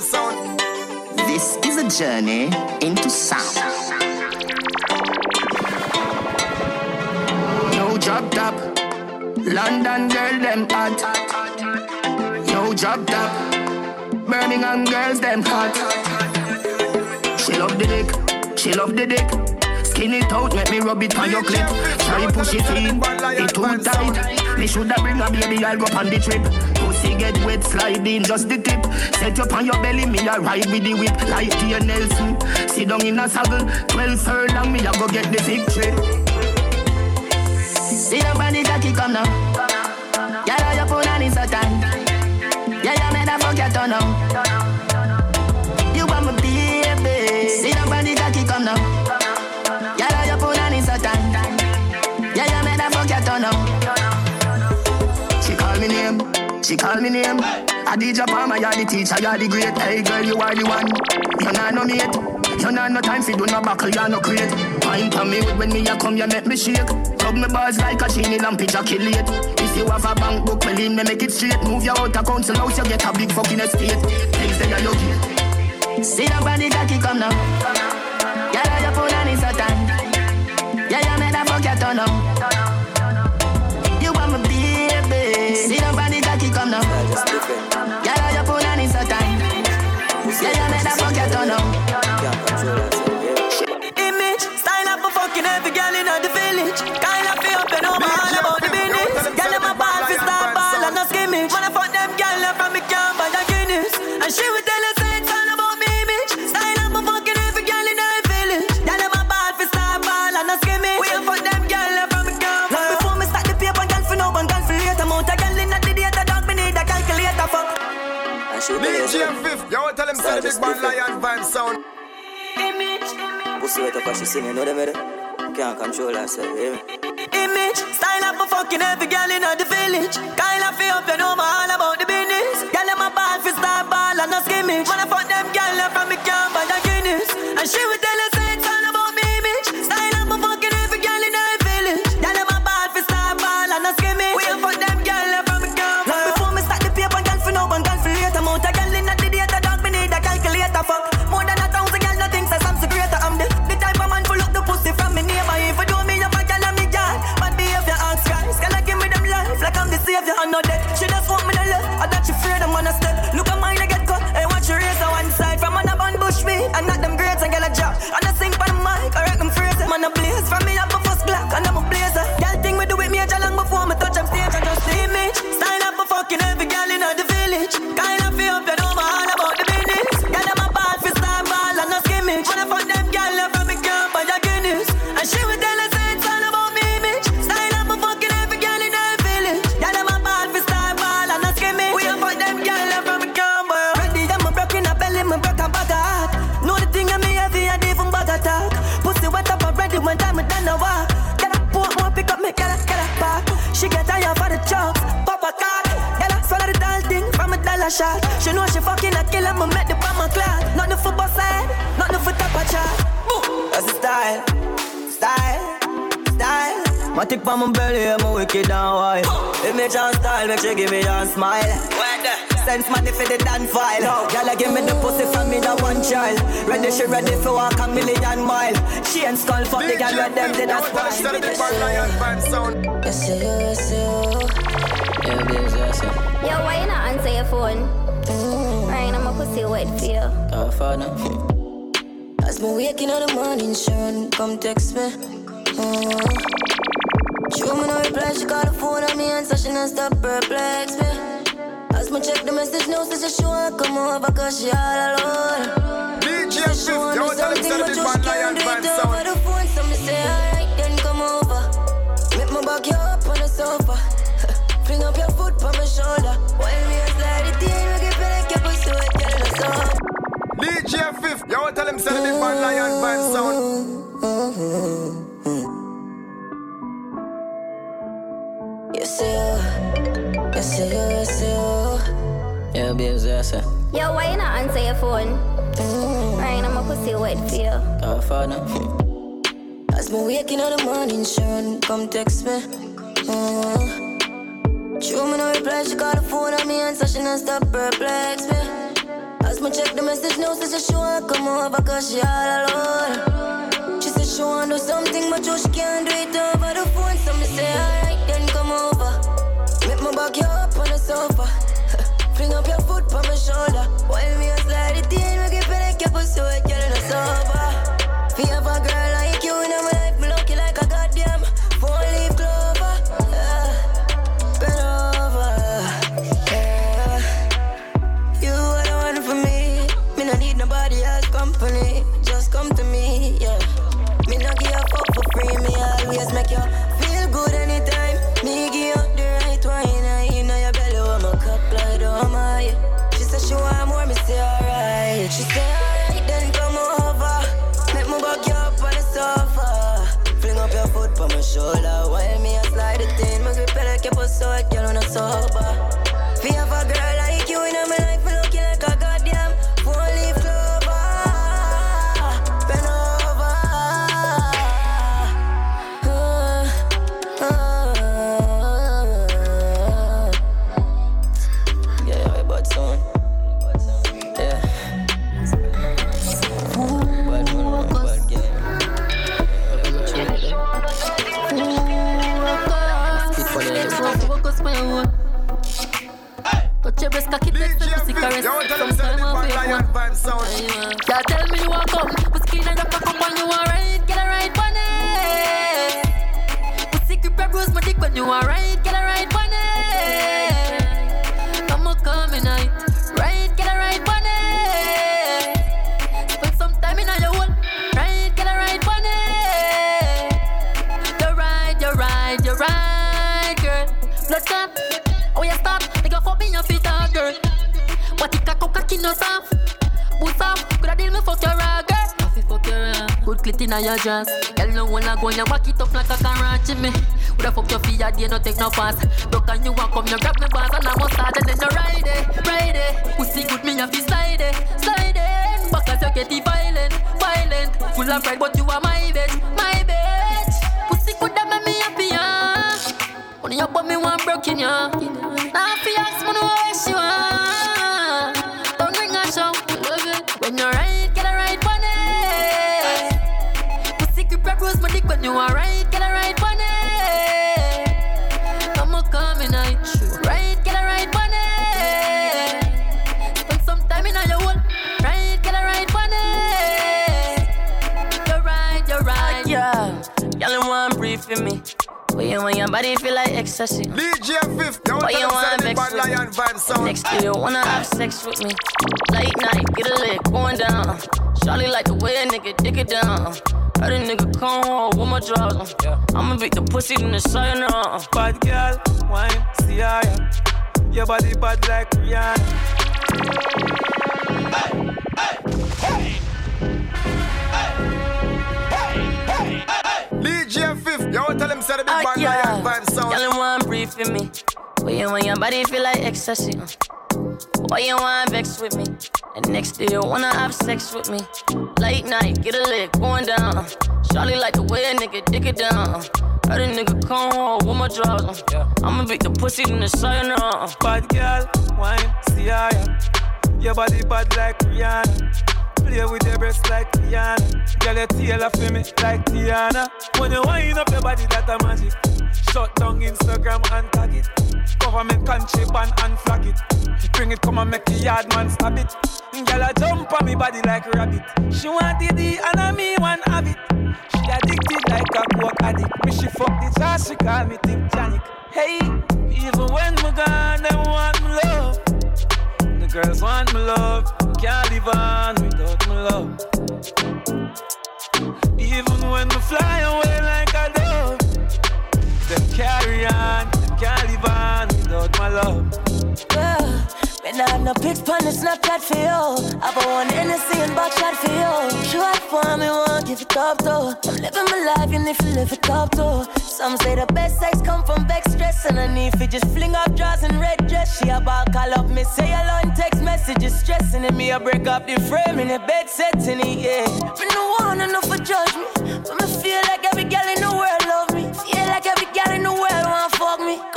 Sound. This is a journey into sound. No drop top. London girl, them hot. Yo, drop top. Birmingham girls, them hot. She love the dick. She love the dick. Skin it out, make me rub it on your clip. Try push it in, it too tight. Me shoulda bring a baby, I'll go on the trip. Pussy get wet, slide in just the tip. Set up on your belly, me a ride with the whip like Tia Nelson. Sit down in a saddle, twelve furlong, me a go get the victory. See the body cocky come now. Girl, your phone and it's so tight. Yeah, you made a fuck your turn now. She call me name. I DJ Palmer, you're the teacher, you're the great. Hey girl, you are the one. You not no mate. You not no time for do no buckle, you no crate. Wine for me when me a come, you make me shake. Rub me bars like a chini lamp, ejaculate. If you have a bank book, in me make it straight. Move your out of council house, you get a big fucking estate. Things they are your gate. See the body cocky come now. Girl, Fif, yo, tell him say the big man lion Vibe sound. Image, Pussy wet up as she sing, you know them, eh? Can't control herself, hear me? image, style up for fucking every girl in the village. Kyle of up, you know all about the business. Girl, them a ball for star ball and no skimmage. Wanna fuck them girl waking in the morning, Sharon, come text me. Uh, she want me no reply, she call the phone on me and so she not stop perplex me. As me check the message she say she wanna come over cause she all alone. DJ Fif, want me tell him something, say the but big you man can't lion do Vine it over sound. Tell him say the big lion Vibe sound. Yes, you. Yes, you, yes, you. Yeah, babes, yes, you. Yo, why you not answer your phone? Right, I'm a pussy wet for you. Oh, father. As me waking up in the morning, Sharon, come text me. Uh, oh. She want me no reply, she call the phone on me and so she not stop perplex me. Me check the message now, says she wanna come over cause she all alone. She said she wanna do something, but she can't do it over the phone. So me say, alright, then come over. Make my back you up on the sofa. Fling up your foot on my shoulder. While me a slide it in, we keep it like your pussy girl, in the sofa. Fi have a girl Fi have a girl like you in my life, vibe sound. Y'all tell me you want come, pussy clean and rock up when you want right, get a right on it. Pussy grip bruise my dick when you want right, get a right it. Come on, come in night, right, get a right it. Spend some time in your hole, right, get a right on it. You're right, you're right, you're right, girl. Blood clot, oh you stop, nigga fuck me your feet girl. What it cock cocky no soft, off, coulda deal me fuck your raw, girl. Eh? Happy fuck your raw, good clit inna your dress. Girl no wanna go, you back it up like a Karachi me. Woulda fuck your feet out, day no take no pass. Broke and you want come, you grab me bars and I start and then you ride it, ride it. Pussy good, me have to slide it, slide it. Back as you get it violent, violent. Full of pride, but you are my bitch, my bitch. Pussy coulda make me happy, yeah. When you put me one broken, yeah. Now fi ask me what she want. When you're right, get a right on it. Eh. Pussy grip your bruise my dick when you are right, get a right on it. Come on, come in night, right, get a right on it. Eh. Spend some time in your hole, right, get a right on it. Eh. You're right, you're right. Yeah, y'all want brief with me. When you want your body feel like ecstasy. DJ Fif, you want Why you tell them wanna the big vex man with me? lion vibe sound. Next to you wanna have sex with me. Late night, get a lick going down. Charlie like the way a nigga dick it down. Heard a nigga come home with my drawers on. I'ma beat the pussy in the side now. Bad girl, wine, see ya. Your body bad like Rihanna. DJ Fif, you want to tell them say the big Ah, man lion vibe sound. Y'all want brief with me. When you want your body feel like ecstasy. uh. Why you want vex with me? And next day you wanna have sex with me. Late night, get a lick going down. Charlie like the way a nigga dick it down. Heard a nigga come home with my drawers on. I'ma beat the pussy in the side now. Bad girl, wine, see ya. Your body bad like Rihanna. Play with your breasts like Rihanna. Girl, your tail off me like Tiana. When you wind up your body, that a magic. Shut down Instagram and tag it. Government country ban and flag it. Bring it, come and make the yard man stab it. Girl, I jump on me body like rabbit. She want the and I me have it. She addicted like a coke addict. Me she fuck the trash, she call me Tip Janik. Hey, even when me gone, them want me love. Girls want me love. Can't live on without me love. Even when me fly away like a dove, them carry on. Can't live on without my love. I have no pics on the Snapchat for you. I have one Hennessy and back shot for you. Up for me, won't give it up though. I'm living my life, and if you live it up though. Some say the best sex come from back stress, and I need to just fling up drawers and red dress. She about call up me, say alone text messages, stressing and me. I break up the frame in the bed setting it, yeah. Me no one enough for judge me, but me feel like every girl in the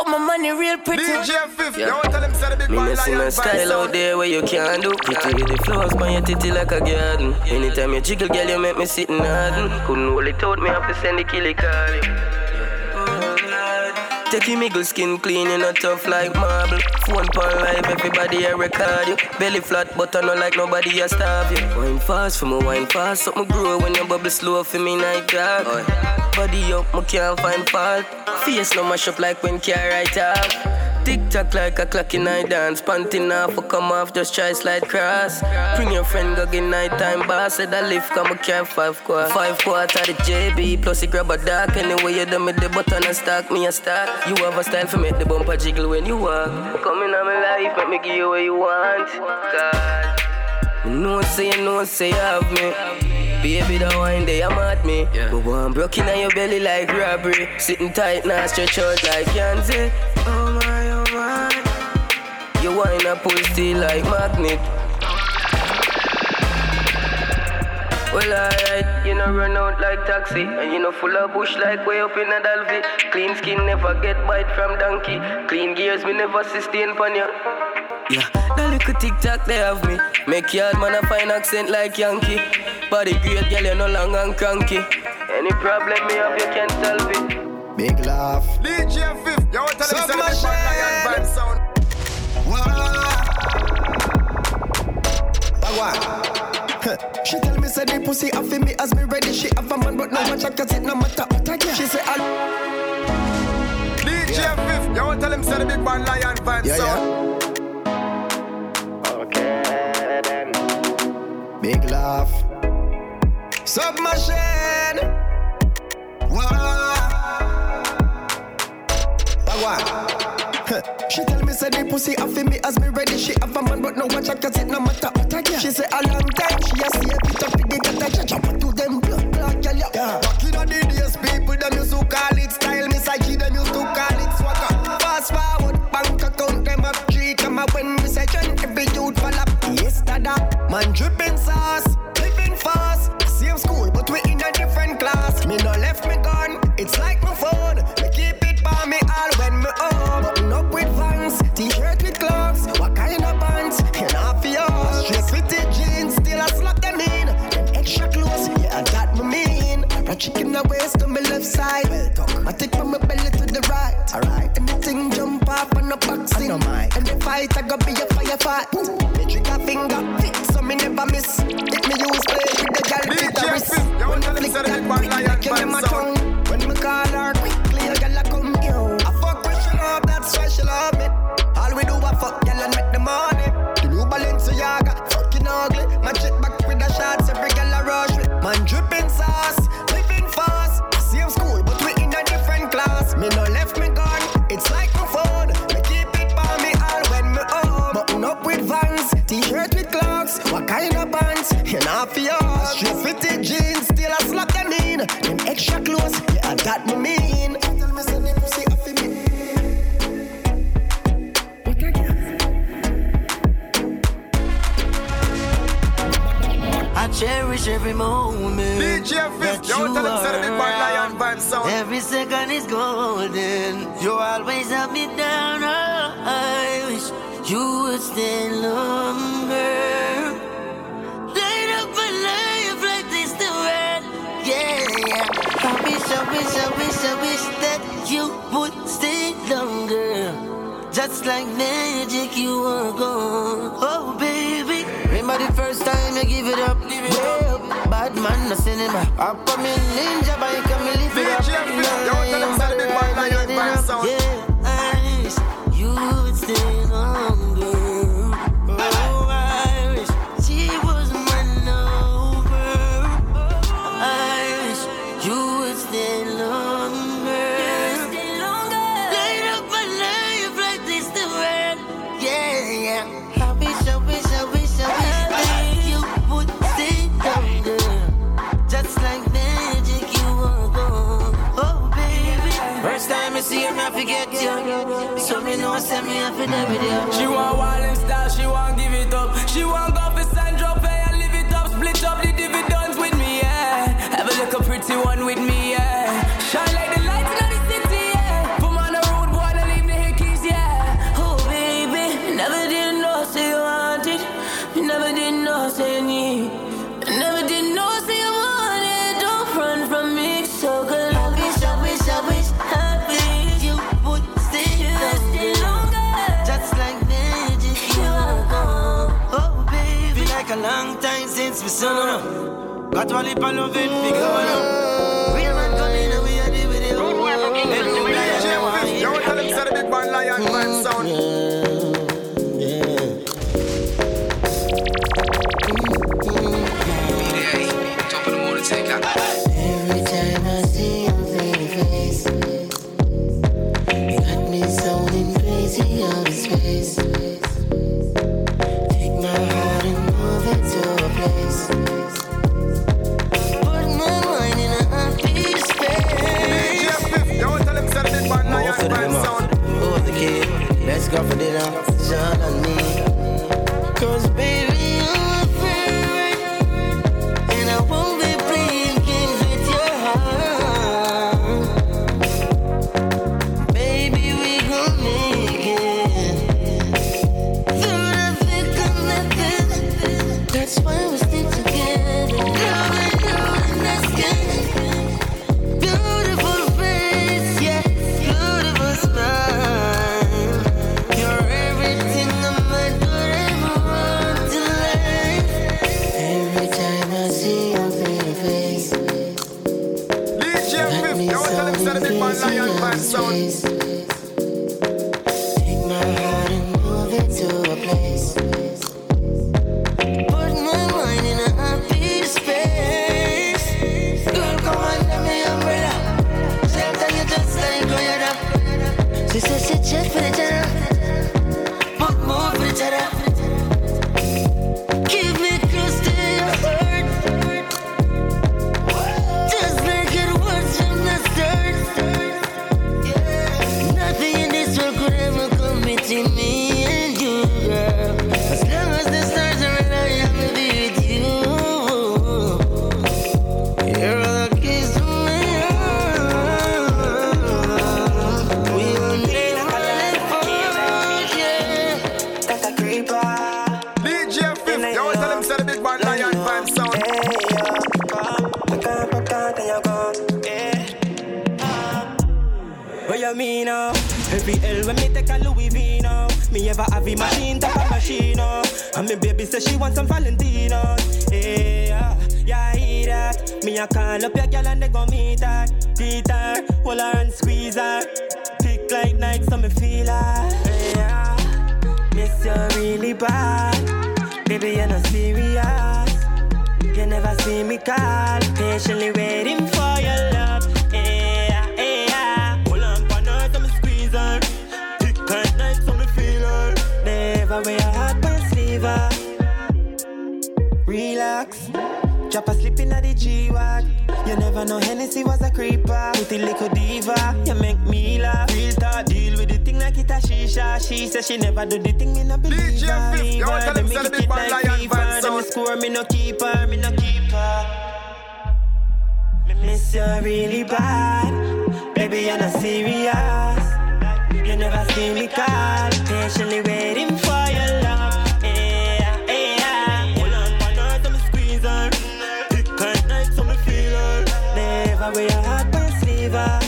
Got my money money real pretty. DJ Fif, yeah. yo, tell him say the big man lion. Me style out there where you can't do. Pretty with the flowers on your titty like a garden. Anytime you jiggle, girl, you make me sit in harden. Couldn't hold it out, me have to send the killie call. Take your miggle skin clean, you not tough like marble. Phone pan live, everybody I record you. Belly flat, but I know like nobody a starve you. Wine fast for me, wine fast. Something grow when you bubble slow for me night dog. Body up, me can't find fault. Face no mash up like when car right off. Tick tock like a clock in I dance. Panting off, come off, just try slide cross. Bring your friend, go get night time. Boss said I lift, come a car five quart. Five quarter the JB, plus he grab a dark. Anyway, you done with the button and stack me a start. You have a style for make the bumper jiggle when you walk. Come in on my life, make me give you what you want. God. No say, no say, you have me. Baby, the wine they I'm at me. Yeah. But one broken on your belly like robbery. Sitting tight now, stretch out like Yanzi. Oh my you wind up steel like magnet. Well, alright, you know run out like taxi, and you know full of bush like way up in a Dalvey. Clean skin never get bite from donkey. Clean gears we never sustain pon you. Yeah, the little tic tac they have me. Make your man a fine accent like Yankee. Body great, girl, you no long and cranky. Any problem me have, you can solve it. Big laugh. DJ Fif, you want to tell me something about Lion Vibe Sound? She tell me say the pussy off me as me ready. She have a man but no watch cause it no matter what I get. She say I. DJ yeah. Fif, you want to tell him say the big man lion vibe yeah, sound. Yeah. Big laugh. Submachine. She tell me say the pussy off me as me ready. She have a man but no watch her cause it no matter what I get. She say a long time she a see a bit of the get a judge up to them blood clot girl yeah. Back in the days people them used to call it style. Me say them used to call it swagger. Fast forward bank account them up three come up when we say trend every youth fall up. Yes dada man dripping sauce I take from my belly to the right. Alright. Anything jump off on the boxing. No mind. And the fight I go be a firefight. Me trigger finger fit, so me never miss. If me use play with the gal with the wrist. When I flick them, cherish every moment. DJ Fif, yo, tell him say the big lion vibe sound. Every second is golden. You always have me down. Oh, I wish you would stay longer. Light up my life like this the world. Yeah, yeah. I wish, I wish, I wish, I wish that you would stay longer. Just like magic, you were gone. Man, the cinema. I come in ninja bike me She want time since we saw Got one lip and loving figure Real man come in and we are the video. Yo, tell him say the big man lion man sound. Go for dinner. John and me. Serious. You never see me call, patiently waiting for your love. Yeah, yeah. Hold on, so me squeeze her. Tick like Nike, so me feel her. Never wear a heart pan sleeve her.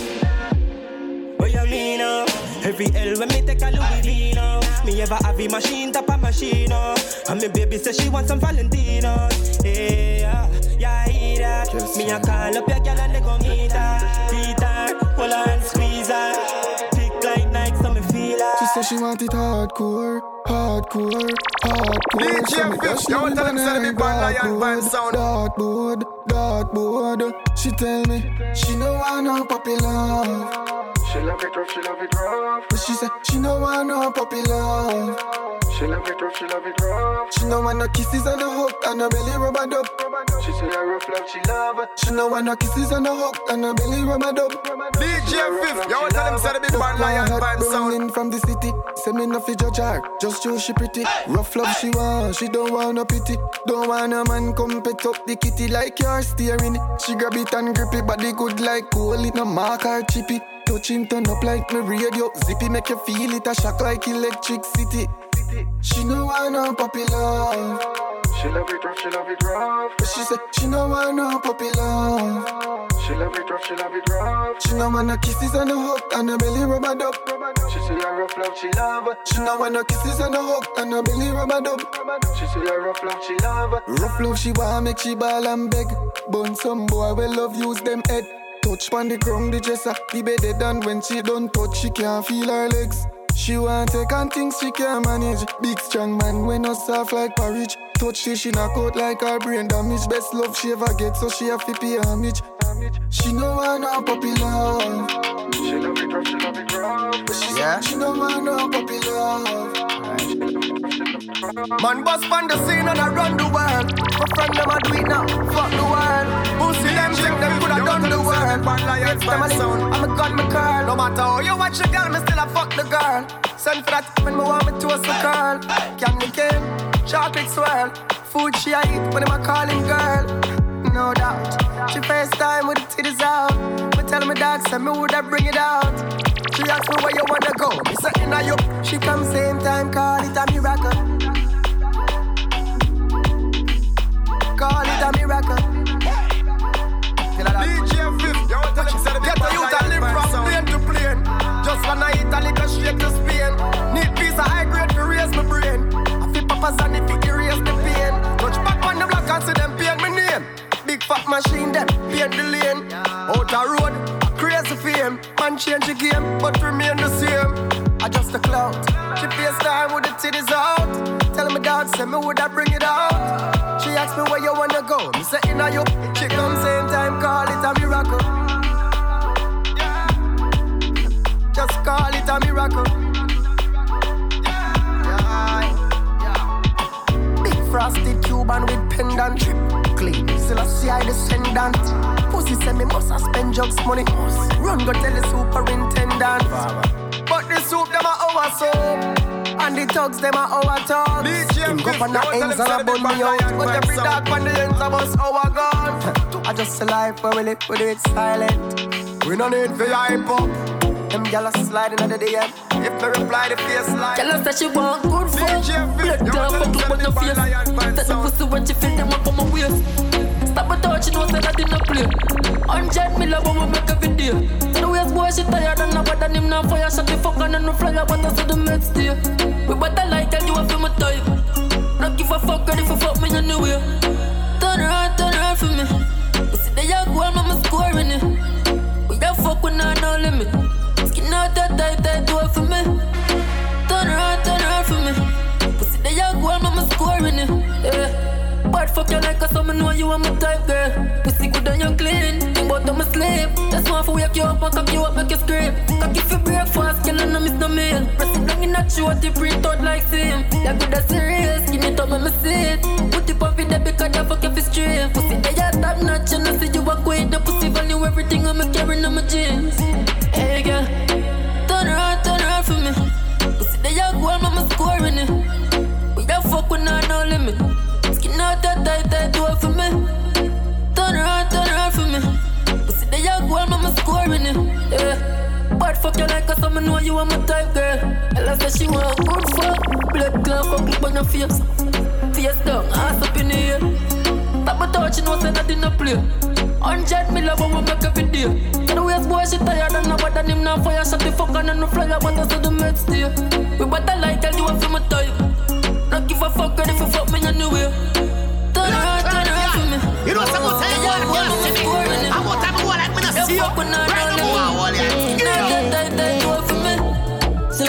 What you mean now? Every L when me take a Louis V now. Me ever have a machine, top a machine now. And me baby say she want some Valentino. Yeah, yeah, I hear that. Me a call up your girl and they gon' meet her. Beat her, hold her and squeeze like Nike, so me feel her. She said she want it hardcore, hardcore, hardcore. DJ So me Fif, dash yo, down tell him the say the big man lion van dartboard, sound. Dartboard, dartboard. She tell me she no want no puppy love. She love it rough, she love it rough. But she said she no want no puppy love. She love it rough, she love it rough. She no want no kisses on the hook and no belly rubber dub. She say I rough love, she love it. She no want no kisses on the hook and no belly rubber dub. DJ Fif, yo, tell him say the big man lion van sound. Rolling from the city, say me no fi judge her. Just show she pretty. Rough love she want, she don't want no pity. Don't want a man come pet up the kitty like you're steering. She grab it and grip it, body good like cool. It no mark or chippy. Touching turn up like me radio. Zippy make you feel it a shock like electricity. She no want no puppy love. She love it rough, she love it rough. But She said she no want no puppy love. She love it rough, she love it rough. She no want no kisses and no hug and no belly rub a dub. She say a rough love, she love. She no want no kisses and no hug and no belly rub a dub. She say a rough love, she love. Rough love she want make she ball and beg. Bun some boy will love use them head. Touch pon the ground the dresser, the bed dead and when she done touch she can't feel her legs. She want take on things she can't manage. Big strong man when not soft like porridge. Touch she she knock out like her brain damage. Best love she ever get so she have to pay homage. She no want no puppy love. She love it rough, she love it rough. She yeah. she no want no puppy love. Man bust on the scene and I run the world. My friend them a do it now, fuck the world. Who see them think them coulda done the world? It's them a live, I'm a gun, me curl. No matter how you watch a girl, me still a fuck the girl. Send for that when me want me toast the girl. Candy cane, chocolate swirl. Food she a eat when I'm a calling girl. No doubt. She FaceTime with the titties out. Me tell me dog, say me woulda bring it out. She ask me where you wanna go. Me say inna you. She come same time, call it a miracle. Call it a miracle. DJ Fif, yo, tell him the Get a youth and live from plane to plane. Just wanna eat a little straight to Spain. Need piece of high grade to raise my brain. I feel papas and if it erase the pain. Touch back on the block and see them fat machine them paint the lane. Out a road, crazy fame. Man change the game, but remain the same. I just a clout. She face time with the titties out. Tell me dad, send me would I bring it out. She asked me where you wanna go. Me say inna you. She come same time, call it a miracle. Just call it a miracle. Big frosted Cuban with pendant trip clean. Still I see I descendant. Pussy say me must spend jugs money. Run go tell the superintendent. But the soup them a our soap. And the thugs them a our thugs. Him go on the ends and a bun me out. But every dog on the ends of us our gun. I just a life where we live with it silent. We no need for hype up. Them gyal a sliding at the DM. If me reply, the face line. Tell us that she want good fuck. Blood clot fuck look on your face. Set the pussy when she feel them up on my waist. Stop a touch, you know say that in a play. Hundred mil but we make a video. So the waist boy she tired and nobody than him now fire shot the fuck and no flyer but I see the next day. We better like tell you I feel my type. Don't give a fuck ready for fuck me anyway. Turn around, turn around for me. You see the young girl, mama scoring it. We a fuck with no no limit. Out that tight, tight, do it for me. Turn around, turn around for me. Pussy the young girl, mama scoring it. Yeah. Bad fuck you like a summer, know you are my type, girl. Pussy good and you clean. Think about I'm a slave. Just want to wake you up and cock you up, make you scream. Cock if you breakfast, can I no miss no meal. Press it down in that short, you print out like same. Yeah, good as serious, skin it up, see it. Put it on video because I fuck if it's straight. Pussy they are top notch, I you walk Ella said she want good fuck. Blood clot, fuck look on your face. Face down, ass up in the air. Stop a touch, you know, say in a play. Hundred mil but we make a video. So the waist boy she tired and nobody than him now fire shot the fuck and no but I see the next day. We better like tell you I feel my type. Not give a fuck ready for fuck me anyway. Turn around, turn around for me. You know some more time one girl see me. I want time go like me no see you.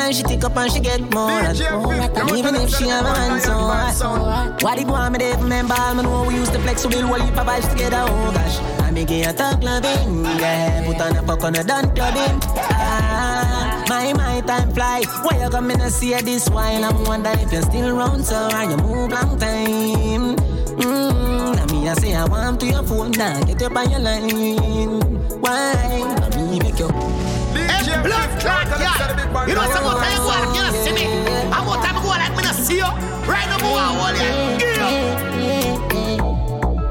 Now she take up and she get more and more. And even if she have a man so hot Why they go on me there remember all me know we used to flex So we'll of vibes together oh gosh I me give you talk loving Yeah, put on a fuck on a done clubbing. Ah, my, my time fly. Why you come in and see this while I'm wondering if you're still around So are you move long time. Mmm, now me I say I want to your phone now Get up on your line. Why? Let me make you blood clot, yeah. You know some more time go like you no see me. I more time go like me no see you. Right now go on wall yeah.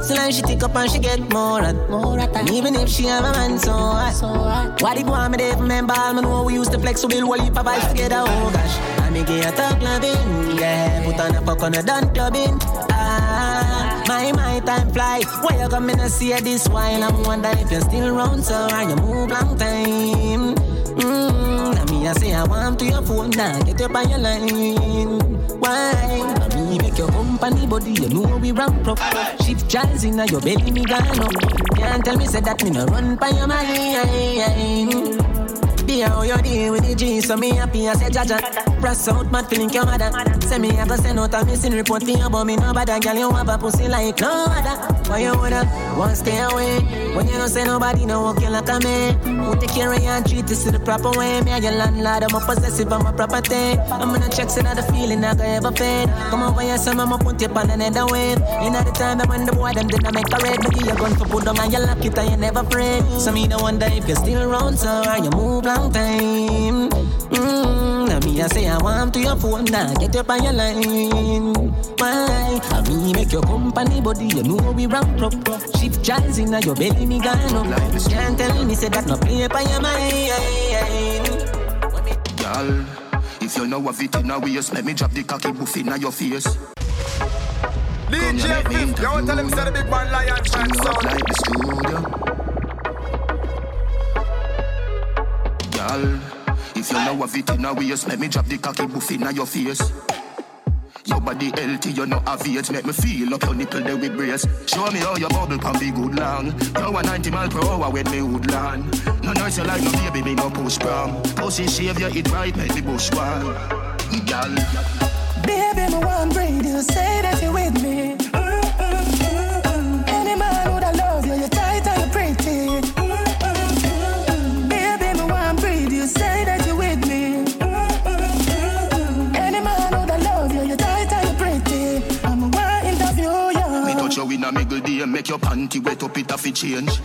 So now she take up and she get more and more at and even if she have a man so hot, so hot. Why they go on me there remember all me know we used to flex so we'll whole heap of vibes together oh gosh I me give you talk loving. Yeah, put on a fuck on a done clubbing. Ah, my my time fly. Why you come in and see this while I'm wondering if you're still around, so are you move long time? Mmm, now me I say I want to your phone now, get up on your line. Why? Now me make your company body, you know we ramp up. Shift jazz in your belly, me gone up. Can't tell me say that me no run by your mind. Be how you deal with the G, so me happy I say Jaja. Press out, mad feeling your mother. Say me I go send out a missing report for you, but me no bother. Girl, you have a pussy like no other. Why you woulda want stay away? When you don't say nobody no walk you like a man. Who take care of you and treat this the proper way? Me a your landlord, I'm a possessive, I'm a property. I'm gonna check see the feeling I go ever fade. Come over here, son, I'ma put you on another wave. In the time that when the boy them did I make a red, give you gun for put down and you lock it and you never pray. So me no wonder if you're still around, so are you move long time? Mmm, now me I say I want to your phone now, get up on your line. Why? I me make your company body, you know we ramp up. Shift jazz in your belly, me gone up. Can't tell me say that no play up on your mind. Girl, if you know of it in a waist, let me drop the cocky buff in your face. DJ Fif, you want tell him say the big man lion fan sound. like the studio. Girl, if you know of it in a waist, let me drop the cocky buff in your face. Your body healthy, you know have it Make me feel up your nipple there with brace. Show me how your bubble can be good long. You a 90 mile per hour when me would land No noise you like no baby, me no push prom. Pussy shave you it right, make me bush one. Girl. Baby, me want breathe you say that you with me. Make your panty wet up, it have to change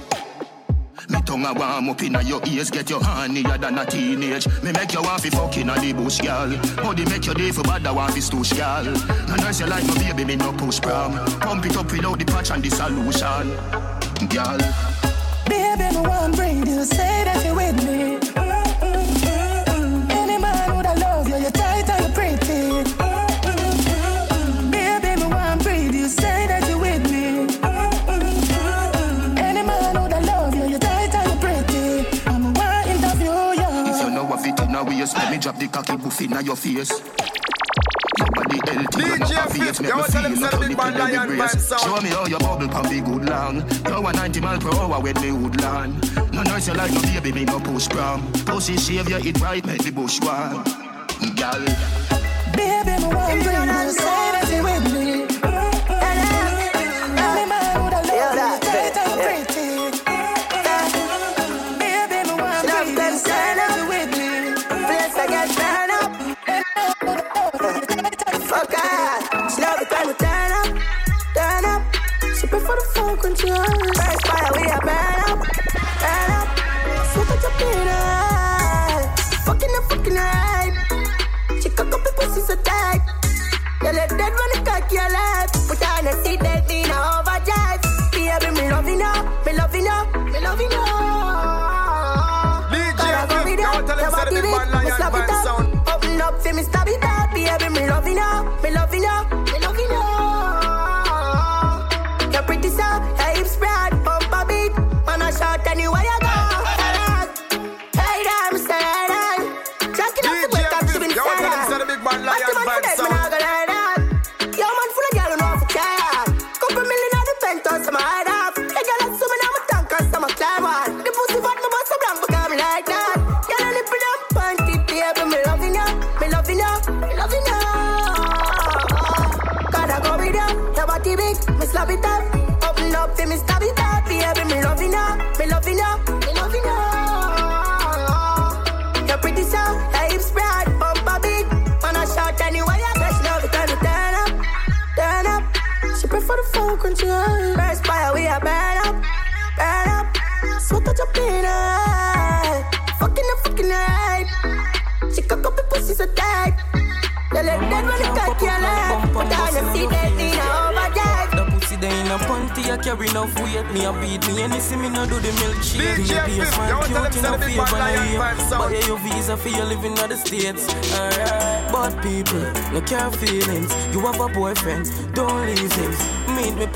me tongue a warm up inna your ears, get your hornier than a teenage. Me make you want fi fuck inna the bush, girl. Body make you day for bad, I want fi stoosh, girl. No nurse you like no baby, me no push prom. Pump it up without the patch and the solution, girl. Baby, me want bring you say that you with me. In a waist, let me drop the cocky buff inna your face. Your body healthy, you know have it Make me feel like your nipple there with brace Show me how your bubble can be good long. You a 90 mile per hour when me would land. No noise you like no baby, me no push prom. Pussy shave you it right, make the bush one. Girl. Baby, me want breathe you say that you with me.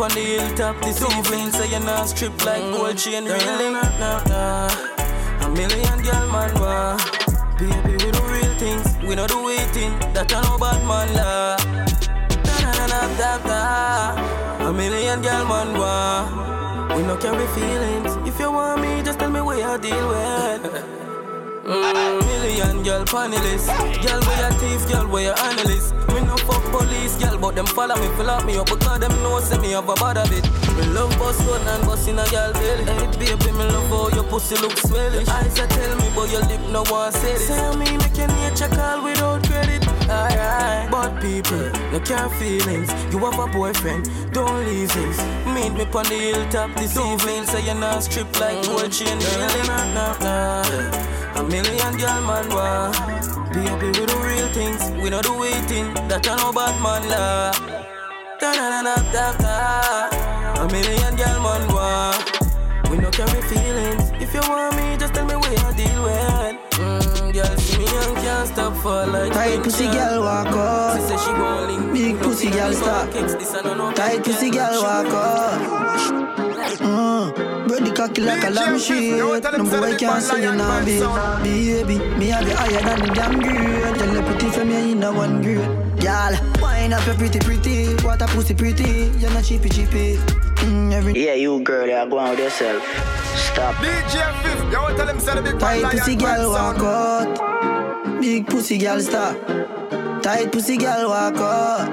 On the hilltop this evening, so you're not strip like mm-hmm. gold chain really. Nah, nah, nah. A million girl man, wah. Baby, we do real things, we know the waiting. That I know bad man la. Da da da da da. A million girl man, wah. We no carry feelings. If you want me, just tell me where I deal with. Mm, million girl panelist. Girl where you thief, girl where you analyst? Me no fuck police, girl but them follow me Fill up me up because them know say me have a bad habit. Me love bust gun and bust in a girl belly. Hey baby, me love how your pussy look swellish Eyes a tell me but your lip no one say this. Say me make your nature call without credit. Alright, but people, no care feelings. You have a boyfriend, don't leave things Meet me on the hilltop this evening. Say you're not strip like gold chain Really nah, nah, nah a million girl man wah Baby we do real things. We know the waiting. That I know bad man la. Da da da da da da. A million girl man wah We no carry feelings. If you want me just tell me where you deal with. Mm, girl see me and can't stop for like Tight pussy girl walk out. She say she gon' link Big pussy girl stop. Tight pussy girl walk out. Mm. Ready cocky like a lamb shit. No boy can't say you nah be. Baby, me have you higher than the damn grade. Tell the pretty from me in a one grade. Girl, wind up your pretty pretty. What a pussy pretty. You're not cheapy cheapy. Mm, every Yeah, you girl, you're going with yourself. Stop. DJ Fif, you want tell them say the big man Tight lion pussy fan girl sound. walk out. Big pussy girl stop. Tight pussy girl walk out.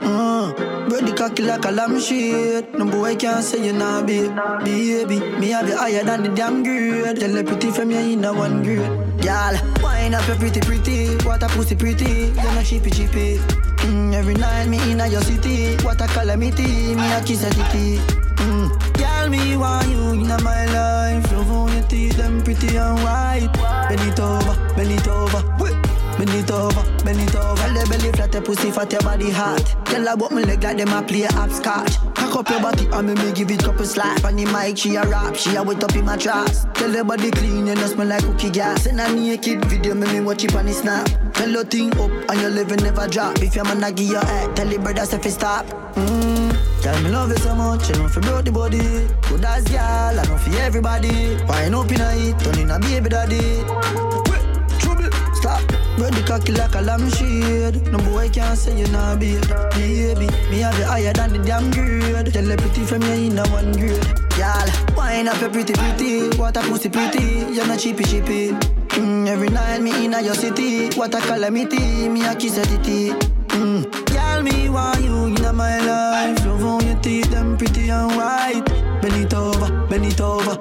Mm. Ready cocky like a lamb shit. No boy can't say you nah be. Baby, me have you higher than the damn grade. Tell the pretty from you in a one grade. Girl, wind up your pretty pretty. What a pussy pretty. You're not cheapy cheapy. Mm, every night me in a your city. What a calamity. Me a kiss a titty. Mm. Girl, me want you in my life. Love how your teeth them pretty and white. Bend it over, bend it over. Bend it over, bend it over. Tell the belly flat, your pussy fat, your body hot. Tell her about me leg like them a play hopscotch. Cock up your body and me me give it couple slap. On the mic, she a rap, she a wet up in my tracks. Tell her body clean, you know smell like cookie gas. Send a naked video, me me watch it on the snap. Tell your thing up and your level never drop. If your man a give your head, tell the brother say fi stop. Mm. Tell me love you so much, you know fi broke the body. Good as girl, I know fi everybody. Wine up in a it, turn in a baby daddy. Stop. Ready cocky like a lamb shade. No boy can't say you nah be. Baby, me have you higher than the damn grade. Tell the pretty from you in a one grade. Girl, wine up your pretty pretty. What a pussy pretty. You're not cheapy cheapy. Mm, every night me in a your city. What a calamity. Me a kiss a titty. Mm. Girl, me want you in my life. Love how your teeth them pretty and white. Bend it over, bend it over.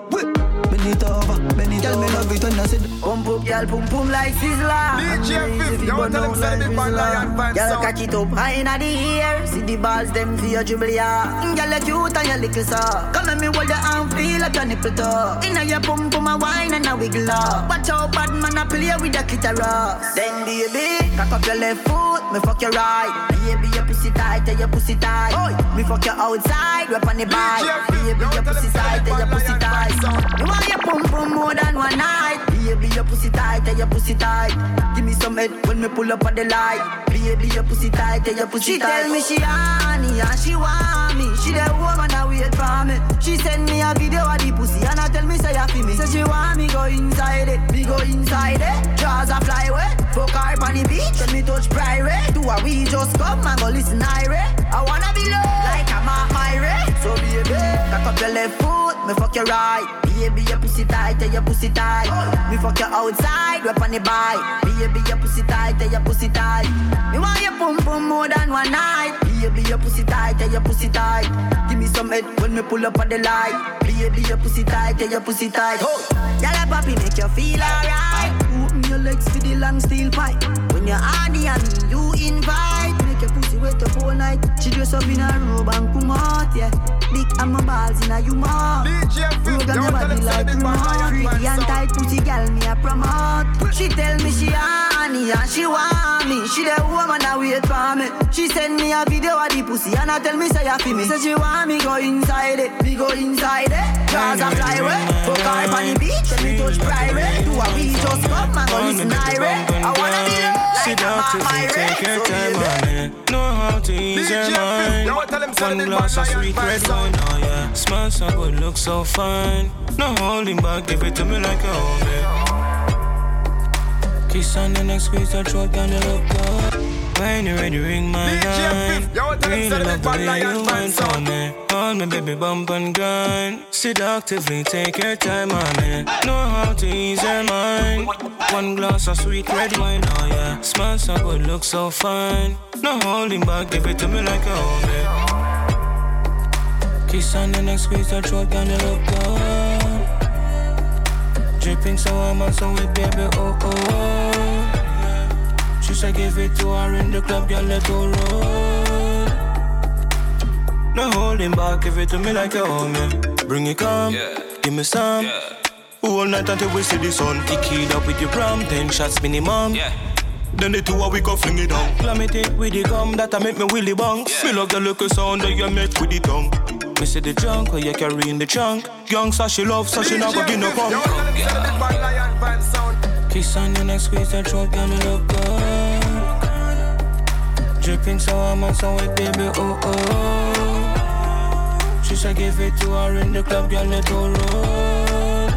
Bend it over, bend it Girl, me love it when I said Pump up, girl, pum pum like sizzler DJ Fif, you want tell them say the big man lion fan Girl, sound. catch it up high inna the air. See the balls, them for your dribble, yeah. Mm, girl, you cute and you little so Come and me hold your arm, feel like your nipple toe Inna your pum pum a wine and a wiggle up. Watch out, bad man, a play with the clitoris. Then baby, cock up your left foot, me fuck your right. Baby, your pussy tight, tell your pussy tight. Me fuck your outside, rep on the bike. Baby, your pussy tight, tell your pussy tight. You want your pum pum more than one night. Baby, your pussy tight, tell your pussy tight. Give me some head when me pull up on the light. Baby, your pussy tight, tell your pussy She tight. tell me she honey and she want me. She the woman that wait for me She send me a video of the pussy and I tell me say you feel me? Say she want me go inside it, me go inside it. Jaws a fly away, fuck her on the beach. When me touch private, do a we just come and go listen Irie I wanna be low, like I'm a Myrie So baby, cock up your left foot, me fuck your right. Baby, your pussy tight, your pussy tight. Me fuck you outside, rep on the bike Baby, your pussy tight, your pussy tight. Me want your pum pum more than one night. Baby, your pussy tight, your pussy tight. Give me some head when me pull up on the light. Baby, your pussy tight, your pussy tight. Oh. Y'all papi make you feel alright. Open your legs for the long steel pipe. When you're and me, you invite Make your pussy wet up all night She dress up in a robe and come out, yeah. Big and my balls in a you mouth. Rogue on your body like remote. Pretty and tight pussy girl me a promote. She tell me she honey and she want me. She the woman that wait for me. She send me a video of the pussy and I tell me say you feel me. Say she want me go inside it, me go inside it. Cause I fly away, fuck her on the beach, let me touch private. Do a we just come and go listen irate. I wanna be there. Sit down to take your time on it. To ease your mind. One glass of sweet red wine, oh yeah. Smell so good, look so fine. No holding back, give it to me like a homie. Kiss on the neck, squeeze that throat, gonna look good. When you ready, ring my line. Really love the way you wine for me. Hold me, baby, bump and grind. Seductively, take your time on me. Know how to ease your mind. One glass of sweet red wine, oh yeah. Smell so good, look so fine. No holding back, give it to me like a homie. Kiss on the neck, squeeze that throat, gonna look good. Dripping so warm and so wet, baby, oh oh. She said give it to her in the club, girl, let her roll. No holding back, give it to me like a homie. Bring it come, give me some. All night until we see the sun. Kick it up with your prom, ten shots minimum. Yeah. Then the two of we go fling it down. Slam it in with the gum that I make me willy bong. Me love the little sound that you make with the tongue. Me see the junk where you carry in the trunk. Young so she love, so she not go give no pump. Kiss on your neck, squeeze that throat, gonna look good. Dripping so warm and so wet, baby, oh oh. She said give it to her in the club, girl, let her roll.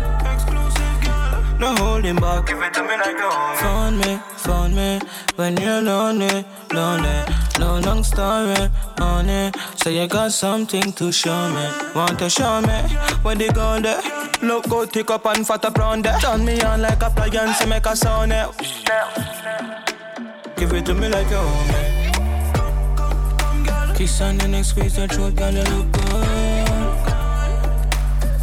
No holding back, give it to me like a homie. Phone me, phone me when you're lonely, lonely. No long story on it. So you got something to show me. Want to show me where they go there? Look go take up and fat up round there. Turn me on like a appliance make a sound it. Give it to me like a homie. Kiss on the neck, squeeze that throat, gonna look good.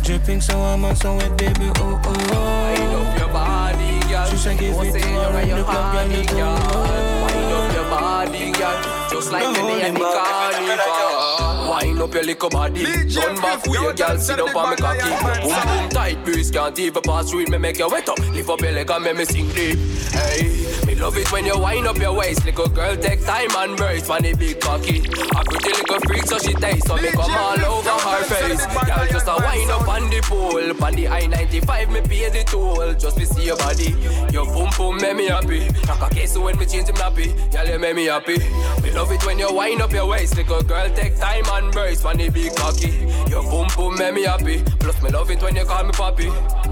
Dripping so warm and so wet, baby, oh oh. Wind up your body, girl. She said give it to her in the club, girl, let her. Wind up your body, girl. Just like the day at the carnival. Wind up your little body. Turn back with your girl, sit up on me cocky. Boom boom tight, breeze can't even pass through it. Me make you wet up. Lift up your leg and make me sing deep. Hey, me love it when you wind up your waist. Little girl, take time and brace the big cocky. A pretty little freak, so she taste. So me come all over her face. Girl, just a wind up on the pool. On the I-95, me pay the toll. Just to see your body. Your boom boom make me happy. Knock a case when me change him nappy. Girl, you make me happy. Me love it when you wind up your waist. Little girl, take time and brace the big cocky. Your boom boom make me happy. Plus me love it when you call me papi.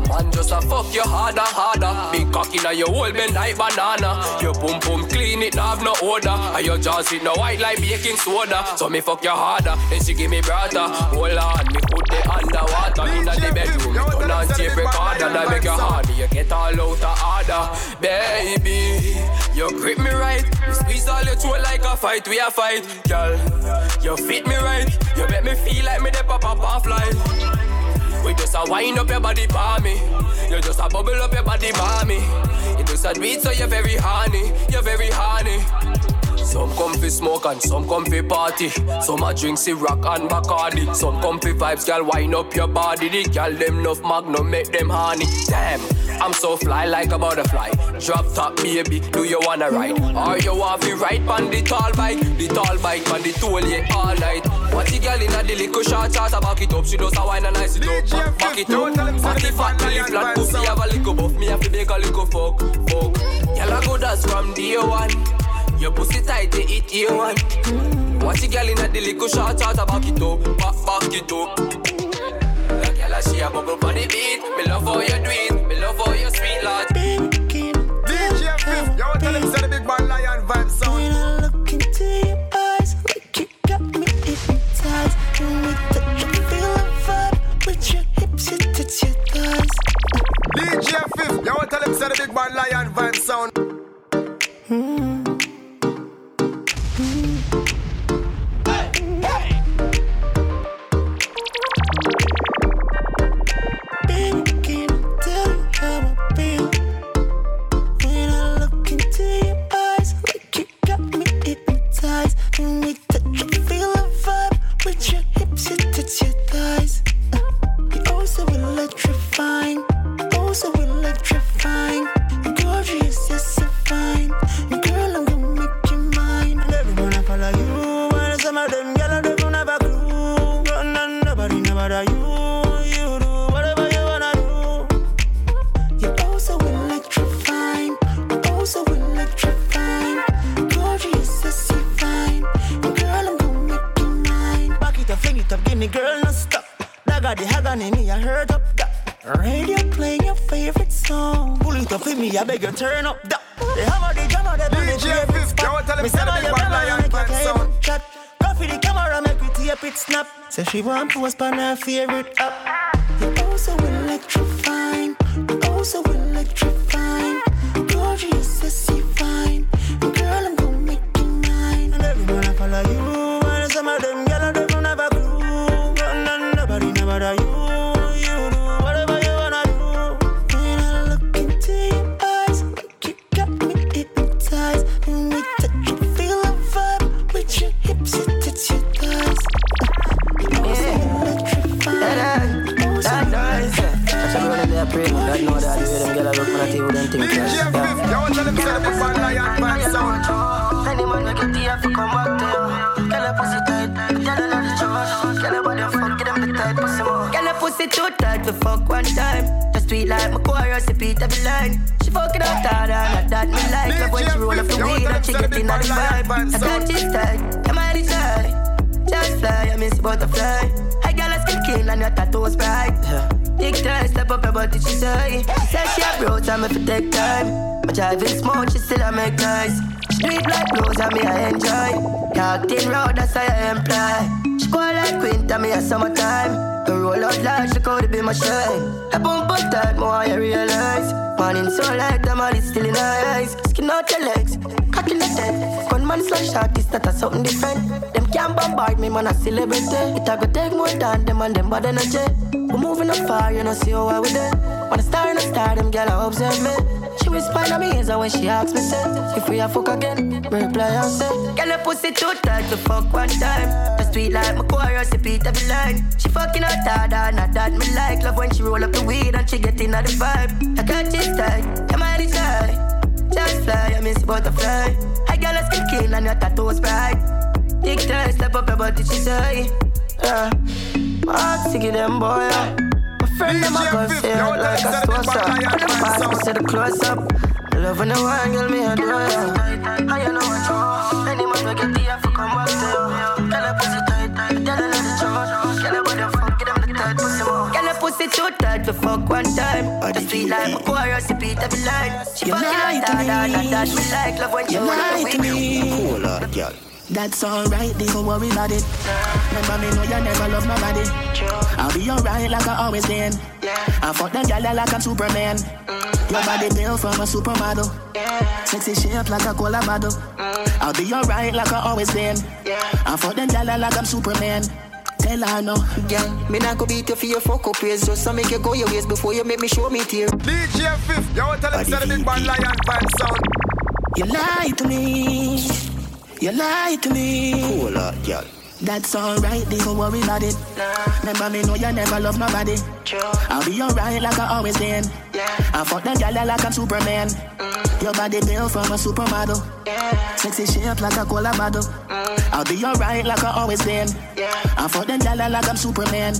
Man, just a fuck you harder, harder. Big cocky now you hold me like banana. Your boom boom clean it, have no odor. And your jaws it no white like baking soda. So me fuck you harder, then she give me brother. Hold on, me put the underwater in the bedroom. Me turn on tape recorder, that make you harder. You get all out of order, baby. You grip me right, you squeeze all your throat like a fight. We a fight, girl. You fit me right, you make me feel like me the pop up and fly. We just a wind up your body for me. You just a bubble up your body, mommy. You just a it so you're very honey, you're very honey. Some come fi smoke and some come fi party. Some a drink rock and Bacardi. Some come fi vibes, girl, wind up your body. The girl them enough magnum make them honey. Damn, I'm so fly like a butterfly. Drop top, baby, do you wanna ride? Or you want fi ride on the tall bike? The tall bike on the toll, yeah, all night. What the girl inna the little short short, a back it up. She does a wine and ice it up, back, back it up. Fatty fat, belly flat, pussy have a little buff. Me have to make a little fuck, fuck. Girl, I good as from day one. Your pussy tight, they eat you one. Watch the girl inna the little short short, a back it up, back, back it up. The girl a she a bubble for the beat. Me love how you do it, me love how you sweet lad. DJ Fif, yo, tell him say the big man lion vibe sound. When I look into your eyes, like you got me hypnotized. When we touch, I feel a vibe. With your hips, you touch your thighs. DJ Fif, yo, tell him say the big man lion vibe sound. Baby, can me, I beg you turn up that. They hammer the drummer, they it DJ Fif, yo, tell him Me say the my big you bad never lion make your cable shot. Go for the camera, make we tape it snap. Say she want post on her favorite app. You're oh so electrifying, oh so electrifying. Repeat line. She fucking out harder, and that me like. Love when she roll up the weed and she get in the vibe. I got this tight, come on inside. Just fly, I miss butterfly. I girl, I skin kill and your tattoos bright. Big time, step up your body, she say. She said she a bro, time if it take time. But driving smoke, she still a make noise. Street like clothes, and me I enjoy. Dark thin road, that's how I employ. She go like winter, me a summertime. The roll out loud, she could be my shine. I bump up tight, more I realize. Morning so light, the man is still in her eyes. Skin out your legs, cock in the dead. Gunman slash shot, it's not a something different. Them can't bombard me, man, a celebrity. It a go take more than them and them bad energy. We moving up far, you know, see how I with it. When I star in a star, them gyal observe me. She whisper in my ears when she asks me, say, if we a fuck again, me reply and say, Girl, your pussy too tight to fuck one time. The sweet like my chorus, repeat every line. She fucking out harder, not that me like. Love when she roll up the weed and she get in the vibe. I got this tight, am I the shy? Just fly, I miss the butterfly. I got a skin kill and your tattoos bright. Big time, step up your body, she say. Yeah, my heart sick of them boy. Yeah. My friend them a go say it like a sauce up. Them pass me to the close up. I love when the wine girl me a do yeah. I know what you Any man we get the for come back to you. Girl a pussy tight, tell her not to charge. Girl a body fuck, get them the tight pussy more. Girl a pussy too tight to fuck one time. Just feel like my chorus, repeat every line. She You fucking lie out to hard, that she like. Love when she You roll up lie the to weed. me. Cool out, girl. That's alright, don't worry about it. Remember me know you never love nobody. I'll be alright like I always been. I fuck them gyal like I'm Superman. Your body built from a supermodel. Sexy shape like a cola bottle. I'll be alright like I always been. I fuck them gyal like I'm Superman. Tell her no. Girl, me not go beat you for your fuck up ways Just to make you go your ways before you make me show me tear DJ Fif, yo, tell him say the big bad lion band sound. You lie to me. You lie to me. Cool out, girl. That's alright, don't worry about it. Remember me know you never love nobody. I'll be alright like I always been. Yeah. I fuck them gyal like I'm Superman. Mm. Your body built from a supermodel. Sexy shape like a cola bottle. Mm. I'll be alright like I always been. Yeah. I fuck them gyal like I'm Superman.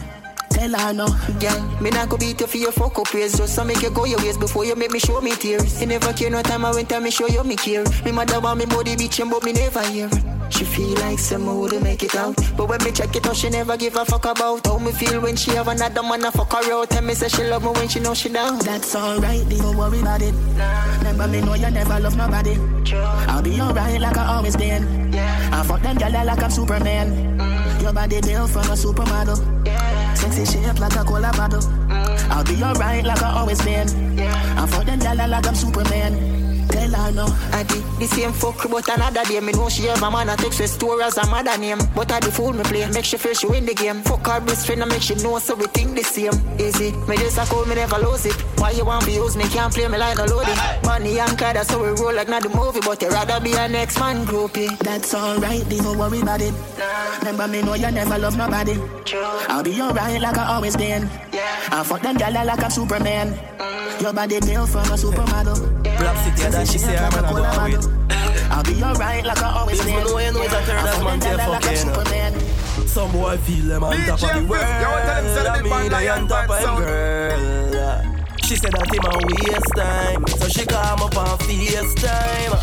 Tell her no. Girl, me not go beat you for your fuck up ways. Just to make you go your ways before you make me show me tears. You never care no time I went time me show you me care. Me mother want me body bitchin' but me never hear She feel like some would make it out But when me check it out she never give a fuck about How me feel when she have another man a fuck her out Tell me say she love me when she know she down That's alright, don't worry about it. Remember me know you never love nobody. I'll be alright like I always been. Yeah. I fuck them gyal like I'm Superman. Your body built from a supermodel. Sexy shape like a cola bottle. I'll be alright like I always been. Yeah. I fuck them gyal like I'm Superman. Tell her no. I did the same fuck but another day Me know she have a man a text with store as a mother name But I the fool me play, make she feel she win the game Fuck her best friend and make she know so we think the same Easy, me just a call me never lose it Why you want to use me, can't play me like no loading Money and car, that's how we roll like not the movie But you rather be a next man groupie That's alright, don't worry about it. Remember me know you never love nobody. I'll be alright like I always been. Yeah. I fuck them gyal like I'm Superman. Mm. Your body built from a supermodel. Black City, and that she say I'm gonna go out with. I'll be alright like I always If been. you know you know it's a third I as fuck man, them tell gyal like I'm fuck you, you know. Superman. Some boy feel them on top of the world. I mean, they on top of him, girl. She said that him a waste time, so she come up on FaceTime.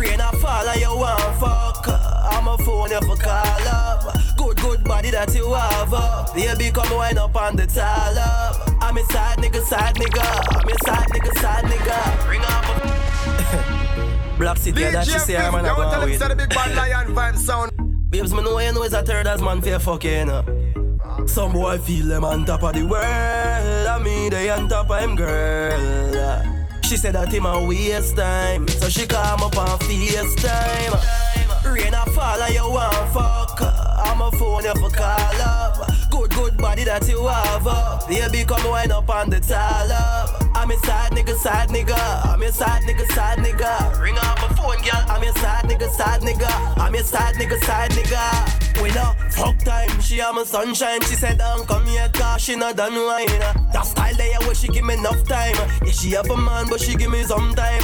Rain a fall and you want fuck. I'm a phone you for call up. Good, good body that you have up. Baby, come wind up on the tall up. I'm a side nigga, side nigga. I'm a side nigga, side nigga. Bring up a Black City, that she say I'm gonna go with. the big bad lion vibe sound. Babes, me know you know it's a third as man for fucking. Uh. Some boy feel them on top of the world. I mean, they on top of him, girl. She said that him a waste time, so she come up on FaceTime. Rain a fall and you want fuck. I'm a phone you for call up. Good, good body that you have up. Baby, come wind up on the tall up. I'm a side nigga, side nigga. I'm a side nigga, side nigga. Ring up my phone, girl. I'm a side nigga, side nigga. I'm a side nigga, side nigga. We no ah. fuck time. She am a sunshine. She said, "Don't come here, cause she not done wine." Ah. That style there where she give me enough time. Ah. Yeah, she have a man, but she give me some time.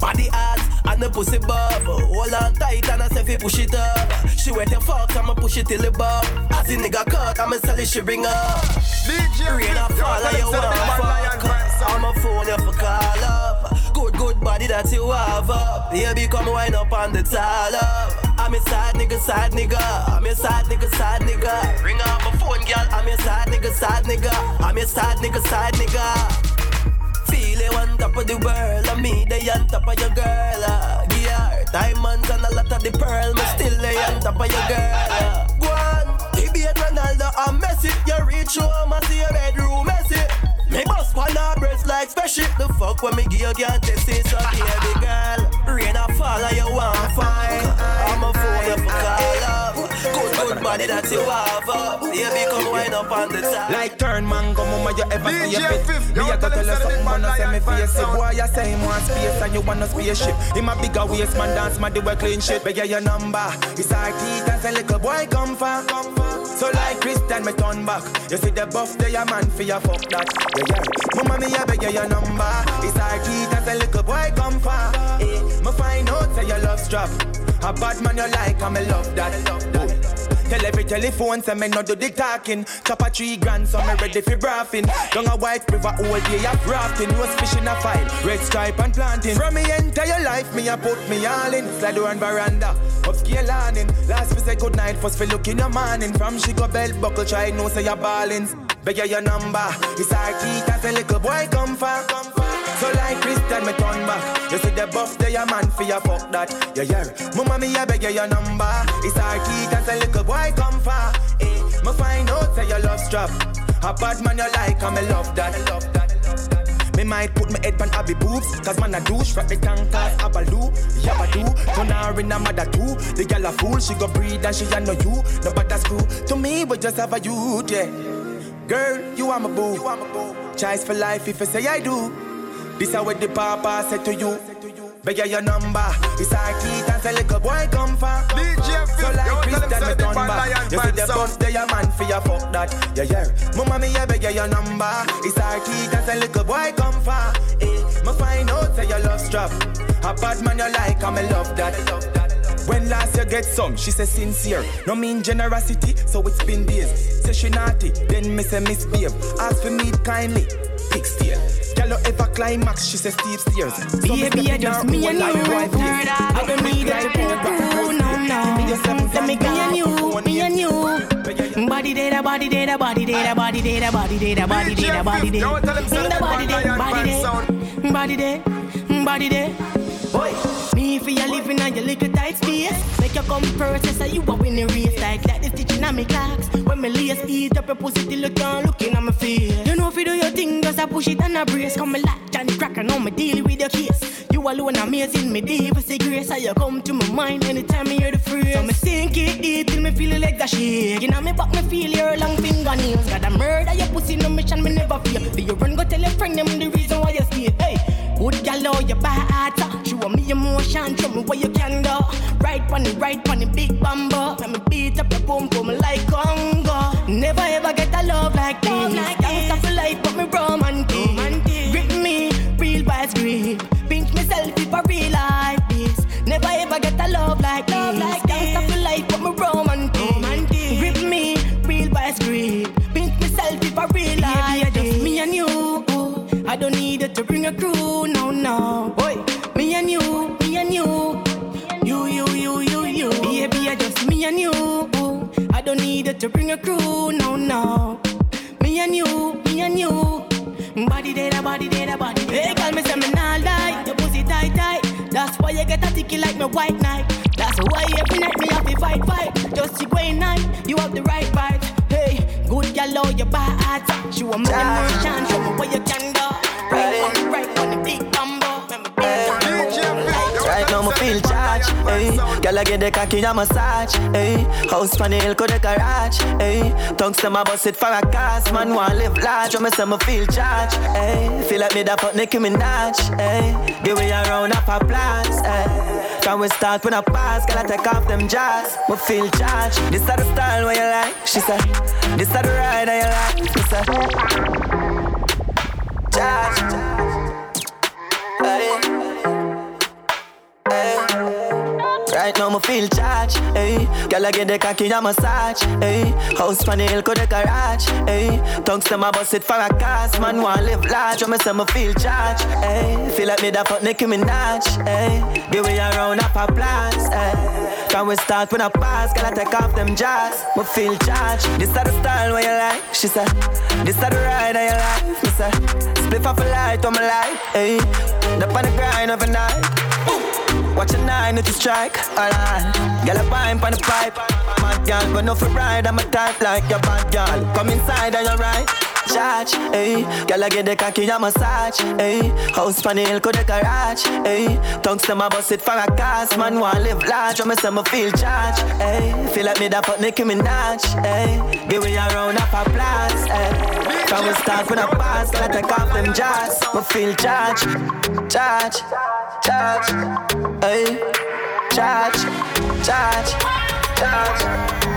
Body ass and the pussy bob. Oh. Hold on tight and I say fi push it up. She wet the fuck, I'ma push it till it bob. As the nigga cut, I'ma sell it, she bring up. Rain a fall and you want fuck. I'm a phone you for call up. Body that you have up. Baby, come wind up on the up. I'm a side nigga, side nigga. I'm a side nigga, side nigga. Ring up my phone, girl. I'm a side nigga, side nigga. I'm a side nigga, side nigga. Feel it on top of the world. And me, they on top of your girl. Uh, yeah, diamonds and a lot of the pearl. Me still they on top of your girl. Uh. Go on, Ronaldo and Messi. You reach home and see your bedroom messy. Me bust one her breast like spaceship. The fuck when me you can't test it, so baby girl. Rain a fall and you want body that you have up. Baby come wind up on the top. Like turn man, come on, you ever see a fit. Me a go tell you something, man, no say me face it. Boy, you say him want space and you want a spaceship. Him a bigger waist, man, dance, man, do a clean shit. Beg you your number. It's our teeth as a little boy come far. So like Christian, me turn back. You see the buff, there, your man for your fuck that. Yeah, yeah. Mama, me a beg you your number. It's our teeth as a little boy come far. Eh, me find out say your love strap. A bad man you like, and me love that. Oh. Tell every telephone say me no do the talking. Chop a three grand, so me ready for braffing. Down a white river all day of rafting. Was fishing a file, red stripe and planting. From me entire life, me a put me all in. Slide and veranda, upscale awning. Last we say good night, first we look in your morning. From she go belt buckle, try no say your ballings. Beg you your number, it's our teeth as a little boy come far. So like Christian, me turn back. You see the buff, there, your man for your fuck that. Yeah, yeah. Mama, me, I beg you your number. It's our teeth as a little boy come far. Eh, me find out say your love strap. A bad man you like, and me love that. I love that. Me might put my head on Abby boobs Cause man a douche, wrap me tongue cause Abaloo Yabadoo, turn her in a mother too The girl a fool, she go breed and she a you No but that's cool, to me we just have a youth, yeah Girl, you are my boo, you are my boo. Choice for life if I say I do. This is what the papa said to you. Beg your number. It's our teeth and say little boy come far. DJ So like Christian me done back You see the bus there your man for your fuck that. Yeah yeah. Mama me I beg your number. It's our teeth and say little boy come far. Eh, me find out say your love strap. A bad man you like and me love that when last you get some, she say sincere. No mean generosity, so it's been days. Say she naughty, then me say misbehave. Ask for me kindly, big steer. Girl, you ever climax, she say steep stairs. So Baby, I just me and you. I don't need it to prove, no, no. Let me me and you, me and you. Body day, da body day, da body day, da body day, da body day, da body day, da body day. Da body day, body day, body day, body day. Boy. Me for your living on your little tight space. Make you come first, so you a win the race. Like that, the stitching on me clocks. When me lace beat up your pussy till you can't looking at my face. You know if you do your thing, just a push it and I brace. Come me like Johnny Cracker, know me deal with your case. You alone amazing, me deep the grace. How you come to my mind anytime me hear the phrase. So me sink it deep till me feel like a shake. You know me back, me feel your long fingernails. Got a murder your pussy, no mission, me never feel. But you run, go tell your friend them the reason why you stay. Hey. Good gal, oh, you bad. Show and me emotion, show me what you can do. Right on the right on the big bumbo. Let me beat up your boom boom like Congo. Never ever get a love like this. Love like Gangsta for life, but me romantic. romantic. Grip me, real wise grip. Pinch myself if I realize this. Never ever get a love like this. love this. Like Gangsta for life, but me romantic. romantic. Grip me, real wise grip. Pinch myself if I realize Baby, this. just me and you. I don't need it to bring a crew, no, no. Don't need it to bring a crew, no, no. Me and you, me and you. Body data, body data, body data. Hey, girl, me say me nah lie. Your pussy tight, tight. That's why you get a ticky like me white knight. That's why every night me have to fight, fight. Just you going night, you have the right vibes. Hey, good girl, oh, you bad. Show me merchant, show me where you can go. Right on, right on the big combo. Right now me feel charged, hey. Eh? Girl I get the cocky a massage, hey. House pan the hill could the garage, hey. Tongues them a bust it for a cast, man want live large, when me say me feel charged, hey. Feel like me da fuck Nicki Minaj, hey. Give me a round of applause, hey. Can we start when I pass, girl I take off them jazz, me feel charged. This is the style where you like, she said. This is the ride that you like, she said. Charge, hey. Right now me feel charged, hey. Girl I get the cocky a massage, eh? hey. House pan hill could the garage, hey. Tongues them a bust it for a cast, man want live large. When me say me feel charged, hey. Feel like me da fuck Nicki Minaj, hey. Give me a round of applause, hey. Can we start with a pass? Girl I take off them jazz, me feel charged. This is the style where you like, she said. This is the ride that you like, me say. Split off a light on my light, hey. Up on the grind overnight. Watch a nine to strike, alright. Girl, a pine on the pipe. Mad girl, but no for ride. I'm a type like your bad girl. Come inside and you're right. Charge, hey. Girl, I get the cocky a massage, hey. House pan the hill, could the garage, hey. Tongues them my bust it for a cast. Man want live large, me say me feel charged, hey. Feel like me da fuck Nicki Minaj, hey. Give me a round of applause, hey. Can we start with a pass? Girl, I take them jazz, me feel charged, charge, charge, hey. Charge, charge, charge.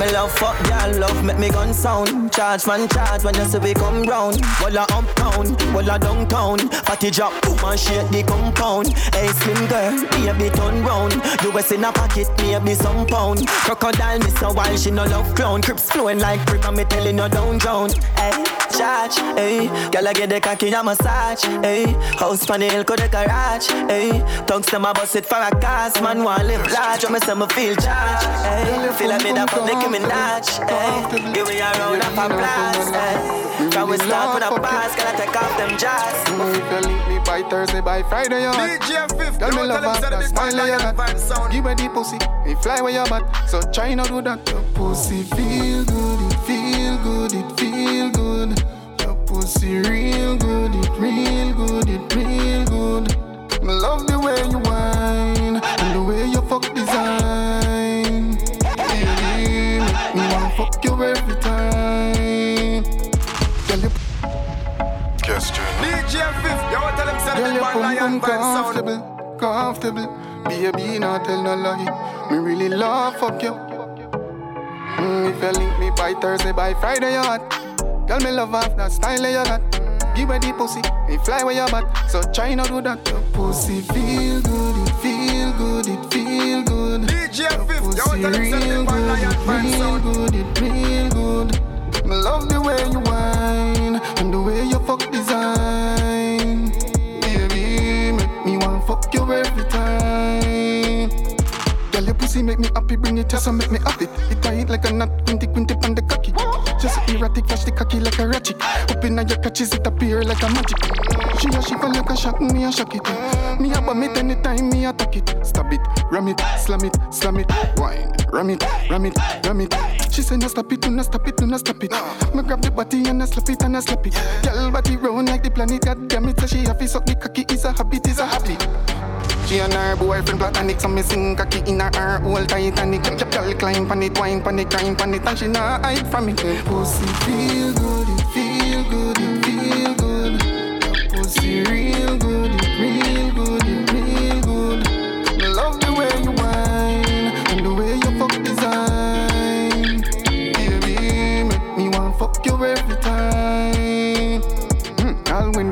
Me love fuck girl, love make me gun sound. Charge man charge when you see we come round. Walla uptown, walla downtown. Fatty drop, and shake the compound. Hey slim girl, baby turn round. US in a pocket, maybe some pound. Crocodile miss a while, she no love clown. Crips flowing like river, me telling you down drown. Hey, charge, hey. Girl I get the cocky a massage, hey. House pan the hill, the garage, hey. Tongues them a bust it for a cast. Man want live large, when me say feel charged, hey. Feel like me da fuck Nicki Minaj, hey. Eh? Give me a round of applause, eh? hey. Can we start with a pass? Can I take off them jazz? If you leave me by Thursday, by Friday, you're hot. DJ Fif, Tell me don't love tell him off say the that big you lion got. Give me the pussy, me fly where you're at. So try not do that. Your pussy feel good, it feel good, it feel good. Your pussy real good, it real good, it real good. Me love every time. Tell you DJ Fif, you want tell him say the Girl, big your man pum lion pum vibe sound. comfortable, comfortable. Baby, not tell no lie. Me really love fuck you. Mm, if you link me by Thursday, by Friday, you hot. Girl, me love off that style you got. Give me the pussy, me fly where you at. So try not do that. Your pussy feel good, it feel good, it feel good. DJ Fif, you want Pussy tell him say the real big man lion good, it real sound. good, it real good. Me love the way you whine and the way you fuck design. Baby, make me want fuck you every time. Girl, your pussy make me happy, bring it just so make me happy. It tight like a knot, quinty quinty pan the cocky. Just erratic, flash the cocky like a ratchet. Up your catches, it appear like a magic. She a she fall like a shock, me a shock it. Me a bomb it anytime, me attack it. Stab it, ram it, slam it, slam it, wine, ram it, ram it, ram it. She say no stop it, do not stop it, do not stop it. Me grab the body and I slap it and I slap it. Girl body round like the planet, god damn it. So she have to suck the cocky, is a habit, is a habit. She and her boyfriend platonic, so me sing cocky in her her whole Titanic. Girl climb pan it, wine pan it, grind pan it, and she not hide from it. Pussy feel good, it feel good, it feel good. Pussy real good, it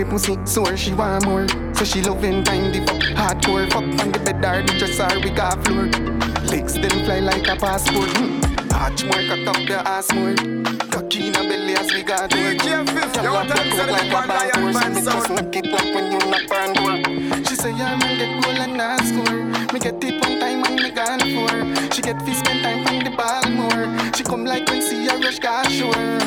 When the pussy sore, she want more. So she loving time the fuck hardcore. Fuck on the bed or the dresser we got floor. Legs then fly like a passport. Mm. Watch more, cock up your ass more. Cocky in a belly as we got door. DJ Fif, you want to tell like me a bad horse. Me just knock it up when you knock on door. She say, yeah, man, get goal and not score. Me get it one time and me gone for. She get fist spend time from the ball more. She come like when see a rush got sure.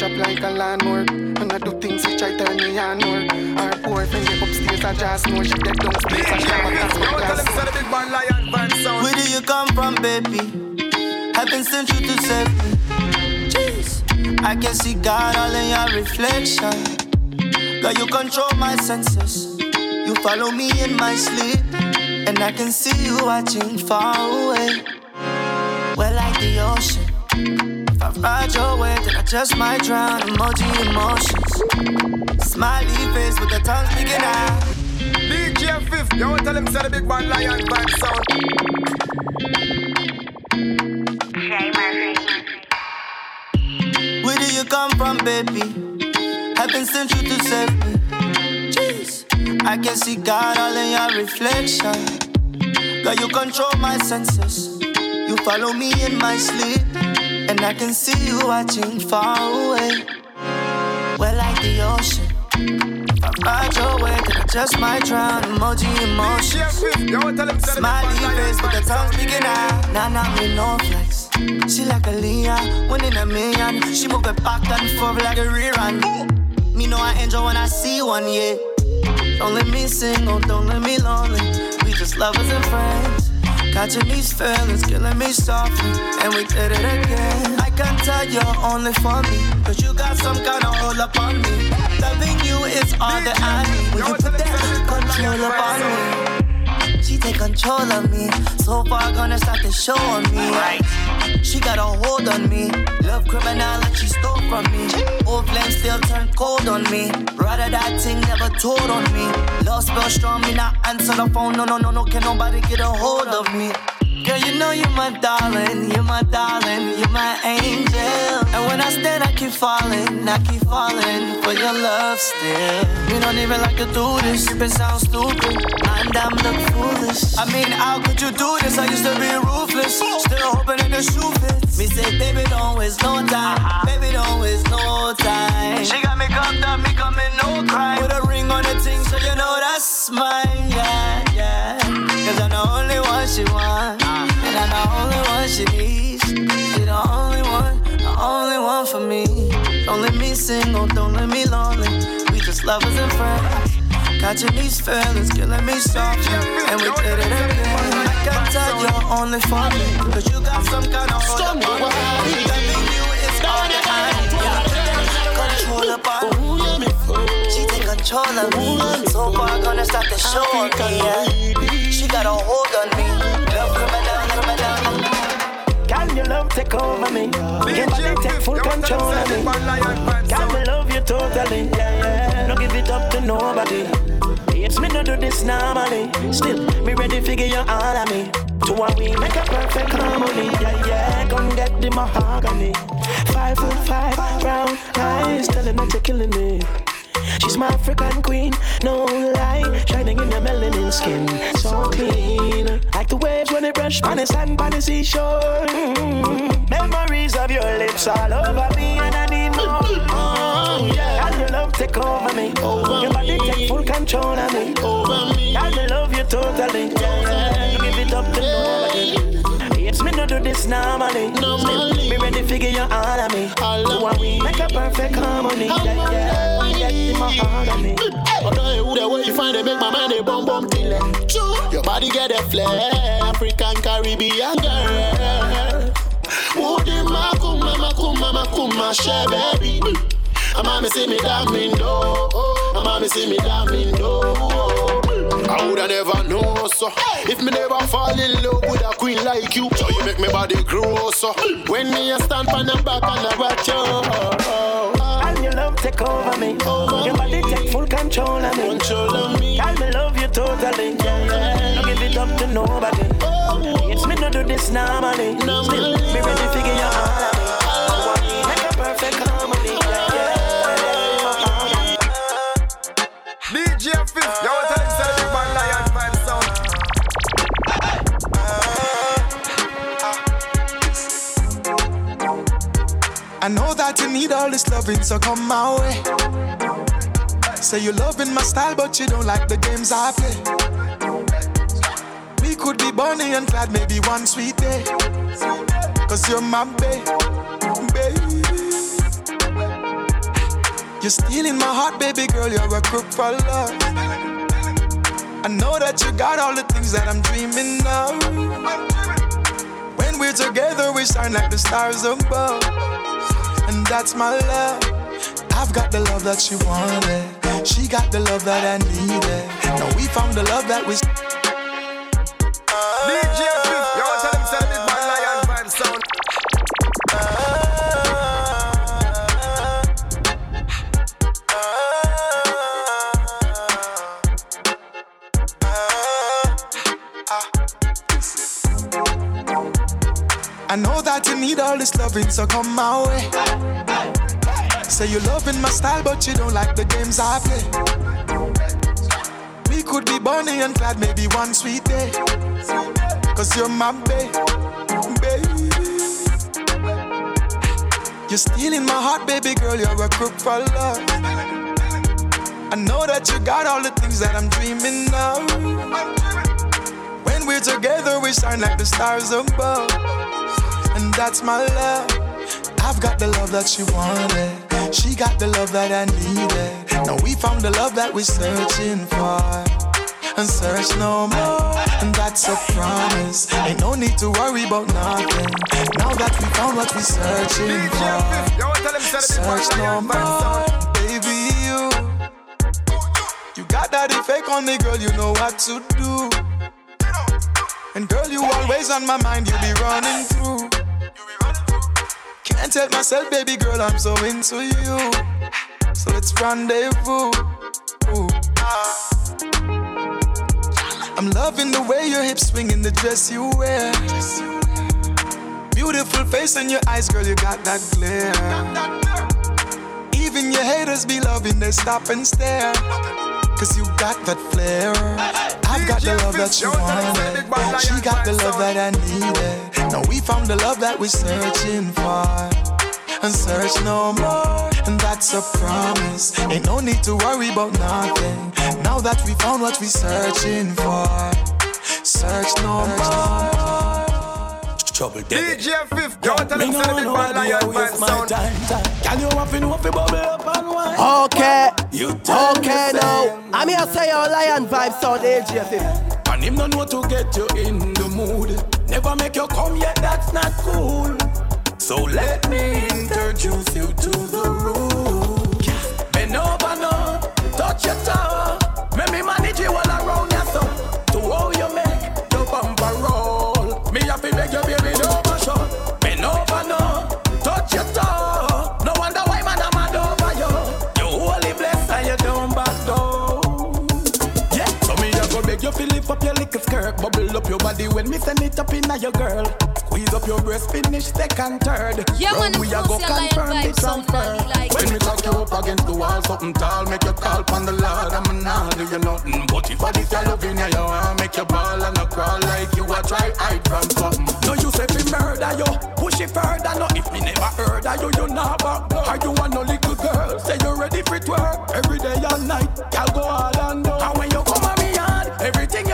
She a chop like a lawnmower. And I do things which I turn me on more. Her boyfriend get upstairs, I just know she dead downstairs. I grab a glass with glass. Where do you come from, baby? Heaven sent you to save me. Jeez. I can see God all in your reflection. Girl, you control my senses. You follow me in my sleep. And I can see you watching far away. We're like the ocean. If I ride your wave, then I just might drown. Emoji emotions. Smiley face with the tongue sticking out. DJ Fif, you want to tell him say the big one lion fan sound. Where do you come from, baby? Heaven sent you to save me. Jeez. I can see God all in your reflection. Girl, you control my senses. You follow me in my sleep. And I can see you watching far away. We're like the ocean. If I ride your way, then I just might drown. Emoji emotions. Smiley face but the tongue sticking out. Nah, nah, me no flex. She like a Leon, one in a million. She move it back and forth like a rerun. Me know I enjoy when I see one, yeah. Don't let me single, don't let me lonely. We just lovers and friends. Catching these feelings, killing me softly. And we did it again. I can tell you're only for me. Cause you got some kind of hold up on me. Loving you is all that I need. When you put that control up on me. She take control of me. So far gonna start the show on me. Right. She got a hold on me. Love criminal like she stole from me. Old flame still turn cold on me. Rather that thing never told on me. Love spell strong, me not answer the phone. No, no, no, no, can nobody get a hold of me. Girl, you know you're my darling, you're my darling, you're my angel. And when I stand, I keep falling, I keep falling for your love still. You don't even like to do this, it sound stupid, and I'm look foolish. I mean, how could you do this? I used to be ruthless, still hoping that the shoe fits. Me say, baby, don't waste no time, baby, don't waste no time. She got me cuffed up, me coming no crime. Put a ring on the thing, so you know that's mine, yeah, yeah. Cause I'm the only one she wants. And I'm the only one she needs. She the only one, the only one for me. Don't let me single, don't let me lonely. We just lovers and friends. Catching these feelings, killing me softly. And we did it again. I can tell you're only for me. Cause you got some kind of hold up on me. Loving you is all that I. Control upon me. She take control of me. So far, gonna start the show on me. Yeah. She got a hold on me. Love criminal, criminal. Can your love take over me? Your body take full control of me. Can me love you totally? Yeah, yeah. Don't give it up to nobody. It's me no do this normally. Still, me ready figure you all of me. To what we make a perfect harmony. Yeah, yeah. Come get the mahogany. Five foot five, brown eyes, telling that you're killing me. She's my African queen, no lie. Shining in your skin, so clean. Like the waves when they brush on the sand by the seashore. Mm. Memories of your lips all over me, and I need more. Oh, yeah. And your love take over me. Your body take full control of me. Over me. And I love you totally. Yeah. Give it up to nobody. It's me no do this normally. Still, me ready figure you all of me. All of me. Make a perfect harmony. Yeah, yeah. We get the mahogany. I don't know who the way you find it, make my mind a bum bum till it. Your body get a flair, African Caribbean girl. Woody makuma makuma makuma share baby. A mommy see me damn do. A mommy see me damn do. I woulda never know so. If me never fall in love with a queen like you, so you make me body grow so. When me a stand on the back and I watch you. And your love take over me. Your body take full control of me. Control of me. And me love you totally. Yeah, yeah. Don't give it up to nobody. It's me no do this normally. Still, me ready figure you all of me. Make a perfect harmony. Yeah, yeah. DJ Fif, you I know that you need all this loving, so come my way. Say you're loving my style, but you don't like the games I play. We could be Bonnie and Clyde maybe one sweet day. Cause you're my babe, baby. You're stealing my heart, baby girl, you're a crook for love. I know that you got all the things that I'm dreaming of. When we're together, we shine like the stars above and that's my love. I've got the love that she wanted. She got the love that I needed. Now we found the love that we. I know that you need all this loving, so come my way. Say you're loving my style, but you don't like the games I play. We could be Bonnie and Clyde maybe one sweet day. Cause you're my babe, baby. You're stealing my heart, baby girl, you're a crook for love. I know that you got all the things that I'm dreaming of. When we're together, we shine like the stars above and that's my love. I've got the love that she wanted. She got the love that I needed. Now we found the love that we're searching for. And search no more. And that's a promise. Ain't no need to worry about nothing. Now that we found what we're searching for. Search no more. Baby, you. You got that effect on me, girl. You know what to do. And girl, you always on my mind. You be running through. Can't help myself, baby girl, I'm so into you. So let's rendezvous. I'm loving the way your hips swing in the dress you wear. Beautiful face and your eyes, girl, you got that glare. Even your haters be loving, they stop and stare. Cause you got that flair. I've got the love that you wanted. She got the love that I needed. Now we found the love that we're searching for. And search no more. And that's a promise. Ain't no need to worry about nothing. Now that we found what we're searching for. Search no more. Trouble DJ Fif, you want tell him send big man lion vibe sound. Can you have to know if you bubble up and wine? Okay, You tell okay me, now. I'm here to say your lion vibe sound AJ And him don't know to get you in the mood. Never make you come yet, that's not cool. So let me introduce you to the room. Bend over now, touch your toe. Make me manage you all around your bubble up your body when me send it up inna your girl. Squeeze up your breast, finish second, third. Yeah, man, Round we a the go confirm the transfer. like When me cock you up against the wall, something tall, make you call pon the Lord. I'm not do you nothing, mm, but if I this your loving you, you want make you ball and a crawl like you a try hide from something. No, you say fi murder you, push it further. No, if me never heard of you, you not back. Are you a no little girl? Say you ready for twerk every day and night. Y'all go all and down. And when you come on me yard, everything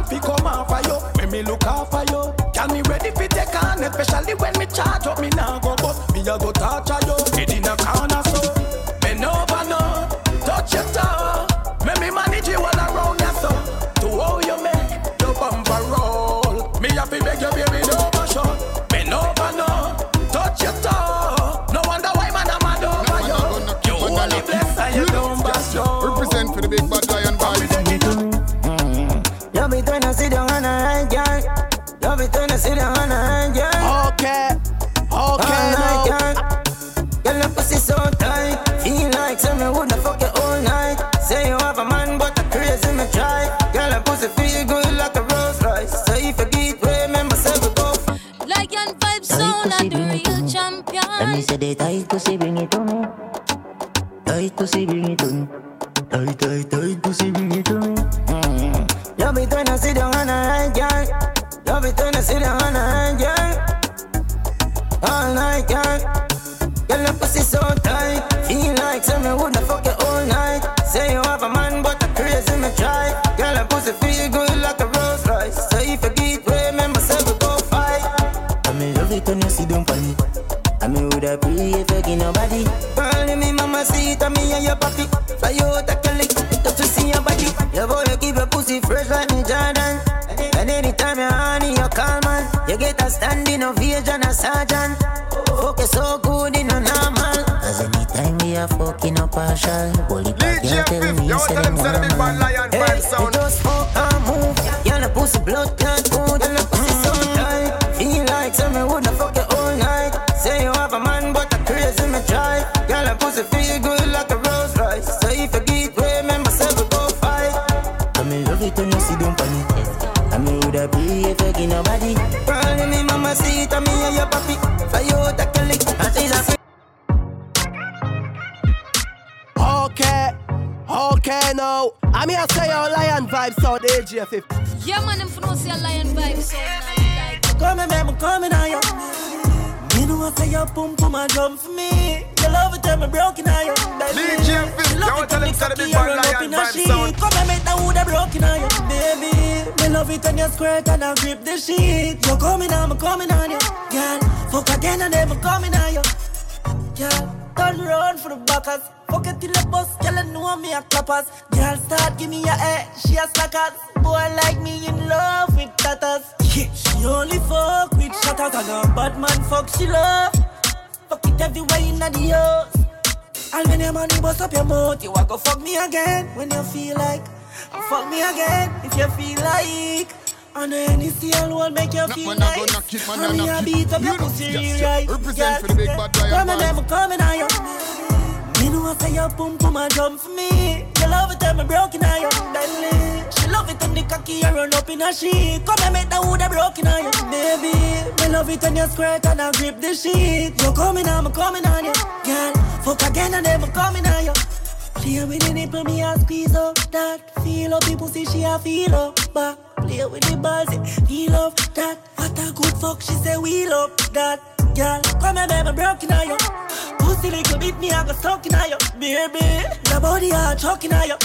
on fi come of you. When me look of you, can me ready fi take on, especially when me charge up. Me now go bust, me a go touch squirt and I grip the sheet. You coming on, me coming on you, girl. Fuck again then me coming on you, girl. Turn round for the backers. Fuck it till the bus, girl, I know me a clappers. Girl, start give me a head, she a slackers. Boy like me in love with tatters. Yeah, she only fuck with shatters. And a bad man fuck she love. Fuck it everywhere in the house. And when your money bust up your mouth, you a go fuck me again. When you feel like, fuck me again. If you feel like. And any seal will make you feel man, nice. knock it, man, and me a beat up your pussy real right. Represent for the big bad lion and vibes. them coming on you. Me know I say your pum pum and jump for me. You love it when me broken on you, darling. She love it when the cocky a run up in a sheet. Come and make the wood a broken on you, baby. Me love it when you squirt and I grip the sheet. You coming on, me coming on you, girl. Fuck again and then me coming on you. Play with the nipple, me a squeeze up that. Feel up, people see she a feel up back. Play with the balls, it feel up that. What a good fuck, she say we love that. Girl, come here, baby, broken on you. Pussy little bit, me I go stuck in you, baby. Your body a choking on you.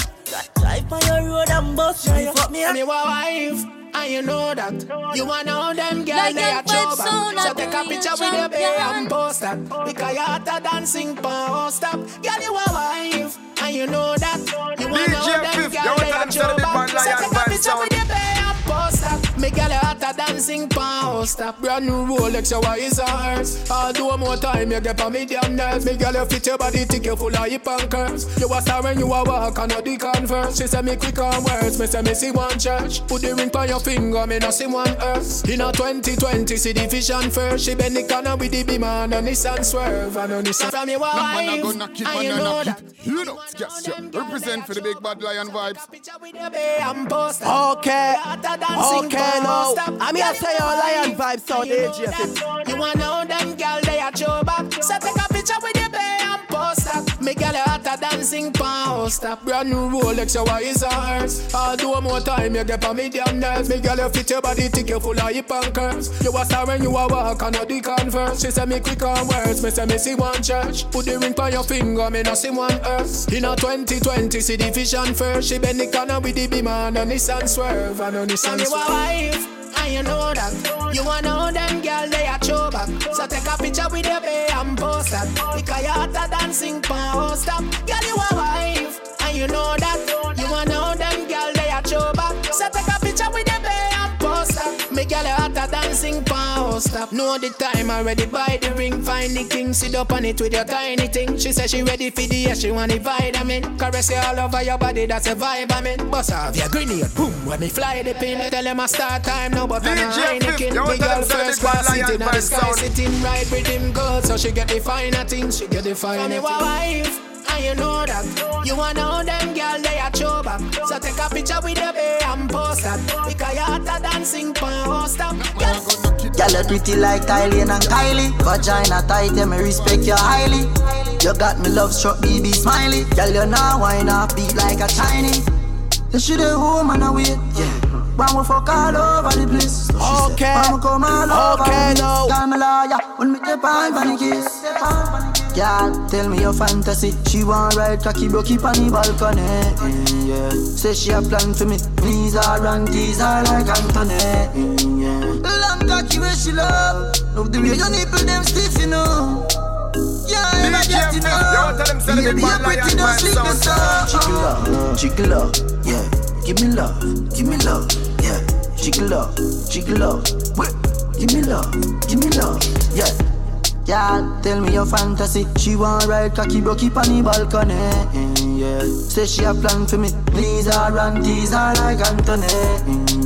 Drive on your road and bust you. Fuck me, and you a wife. And you know that You wanna know them girl Like they them a vibes trouble. sound So take a picture with your bae and post that. Because you hotter dancing post stop Girl you a wife. And you know that You wanna know them Fif, girl they tell a them say the big trouble So take a picture with your bae girl you hotter dancing post stop Brand new Rolex your eyes are hers. Although more time you get on me damn nerves. Me girl you fit your body thick you full of hip and curves. You a star when you a walk and not the converse. She say me quick on words Me say me see one church. Put the ring on your finger me no see one earth. In a 2020 see the vision first. She bend the corner with the beam and a Nissan swerve And a Nissan. From your man, I wife go knock it, And man, you I know knock that it. You know, yes, yeah. Represent for the big bad lion vibes. Okay, okay now. I'm here to say your lion vibes sound AJ50. You wanna know them girl they a show back So take a picture with your bae and post that Me girl you dancing post that Brand new Rolex your eyes are hers. Although more time you get on me damn nerves. Me girl you fit your body thick you full of hip and curves. You a star when you a walk and not the converse. She say me quick on words Me say me see one church. Put the ring on your finger me not see one earth. In a 2020 see the vision first. She bend the corner with the beam and a Nissan swerve And a Nissan swerve. wife and you know that. You wanna know them girl they a show back So take a picture with your bae and post that Because you hotter than dancing post stop Girl you a wife And you know that. You wanna know them girl they a show back So take a picture with your bae and post that Me girl you hotter dancing post stop Know the time already buy the ring. Find the king sit up on it with your tiny thing. She say she ready for the yes she want the vitamin. Caress you all over your body that's a vibe I mean. Bust off your grenade boom when me fly the pin. Tell them I start time now but I'm a DJ Fif, Heineken yo, girl them say the first big class sitting on the sky sound. Sitting right with him good so she get the finer things She get the finer things. wife and you know that You wanna know them girl they a show back So take a picture with your bae and post that Because you hotter dancing post up Girl, you pretty like Kylie and Kylie. Vagina tight, yeah, me respect you highly. You got me love struck, BB smiley. Girl, you now wine up beat like a tiny. You should have home and away. Yeah. When we fuck all over the place. Okay. When we come all over Okay, the place. now. Call me lawyer when me get on funny case. Girl, tell me your fantasy. She want ride cocky broke keep on the balcony. Mm, yeah. Say she a plan for me. Please her and tease her like Anthony. Mm, yeah. Long cocky where she love. Love the way your nipple them stiff, you know. Yeah, I get it now. Yo, tell them sell the big man lion man sound. Jiggle up, jiggle up, yeah. Give me love, give me love, yeah. Jiggle love, jiggle up, wait. Give me love, give me love, yeah. Yeah, tell me your fantasy. She want ride cocky keep on the balcony. Yeah. Say she a plan for me. Please her and these her like Anthony.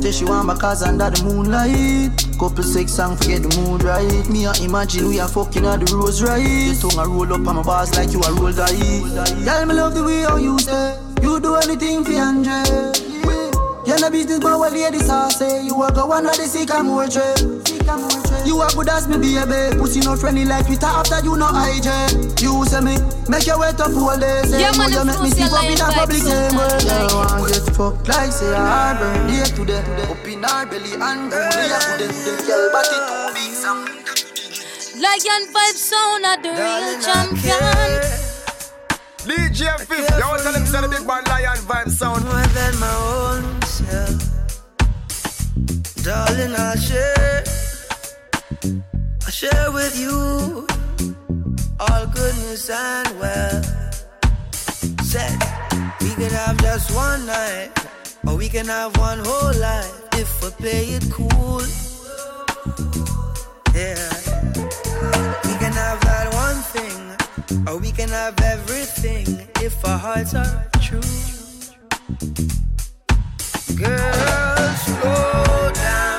Say she want my cause under the moonlight. Couple sex song, forget the mood right. Me a imagine we are fucking at the rose right. Your tongue a roll up on my bars like you a roll die. Girl, me love the way how you say. You do anything for Andre. You're no business, but what ladies are say. You a go of the sycamore tree. You a good as me baby. Pussy no friendly like Twitter after you no IJ You say me Make your way up all day. Say Yeah, man, you the make me pussy sleep up like in a public so table tight, Yeah, like I want get fucked like say a hard birthday today. Up in her belly and do me a good Girl body too big some Lion vibe sound of the real champion. DJ Fif, yo, tell them sell the big man lion vibe sound. More than my own self. Darling, I'll share. I'll share with you all goodness and well. Said we could have just one night, or we can have one whole life if we play it cool. Yeah. We can have that one thing, or we can have everything if our hearts are true. Girl, slow down.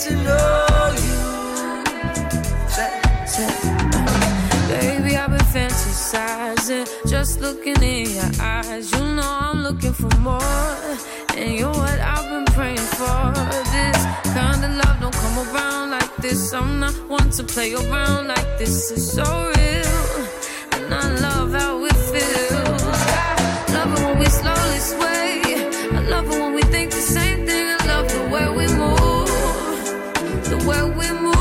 To know you. Baby, I've been fantasizing, just looking in your eyes. You know I'm looking for more, and you're what I've been praying for. This kind of love don't come around like this. I'm not one to play around like this. It's so real, and I love how it feels. I love it when we slowly sway. I love it when we think the same we move.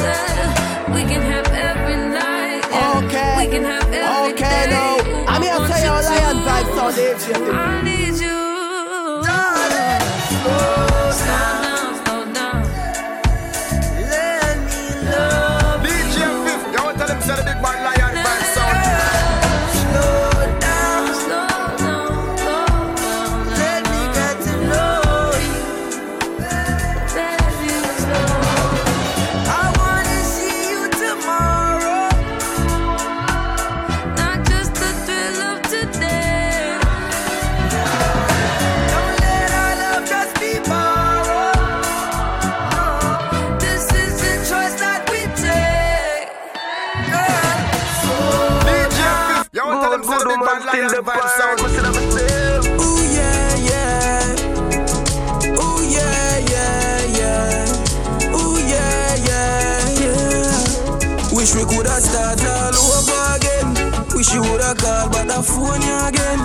yeah. We can have every night. yeah. Okay. We can have every Okay, day. now. Ooh, I'm here to want say you your lion to. vibe sound AJ. I need you. We coulda start all over again. Wish you woulda called but the phone you again.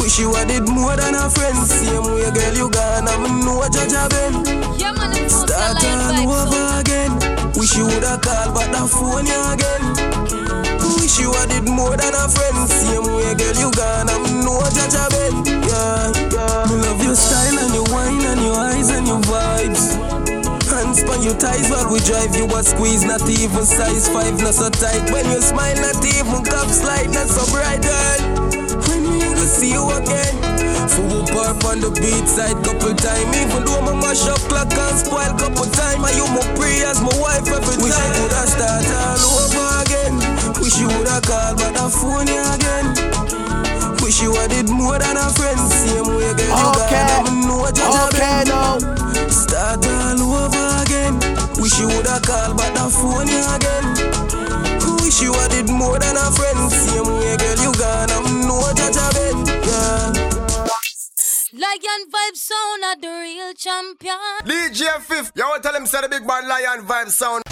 Wish you a did more than a friend. Same way, girl, you gone. I'm no judge again. Yeah, man, the pussy Start all over again. Wish you woulda called but the phone you again. Wish you a did more than a friend. Same way, girl, you gone. I'm no judge again. Yeah, yeah. Me love your style and your wine and your eyes and your vibes. On your thighs while we drive you a squeeze, not even size five, not so tight. When you smile, not even cup slide, not so bright. When we go see you again, full park on the beach side couple time. Even though my mash up clock and spoil couple time, and you my pray as my wife every time. Wish I coulda start all over again. Wish you woulda called but I phone you again. Wish you a did more than a friend. Same way, girl, you Okay. got them know judge Okay, now. Start all over again. Wish you woulda called but the phone you again. Wish you a did more than a friend. Same way, girl, you gone. I'm no judge again. Yeah. Lion vibe sound of the real champion. DJ Fif, yo, tell him sell the big man lion vibe sound.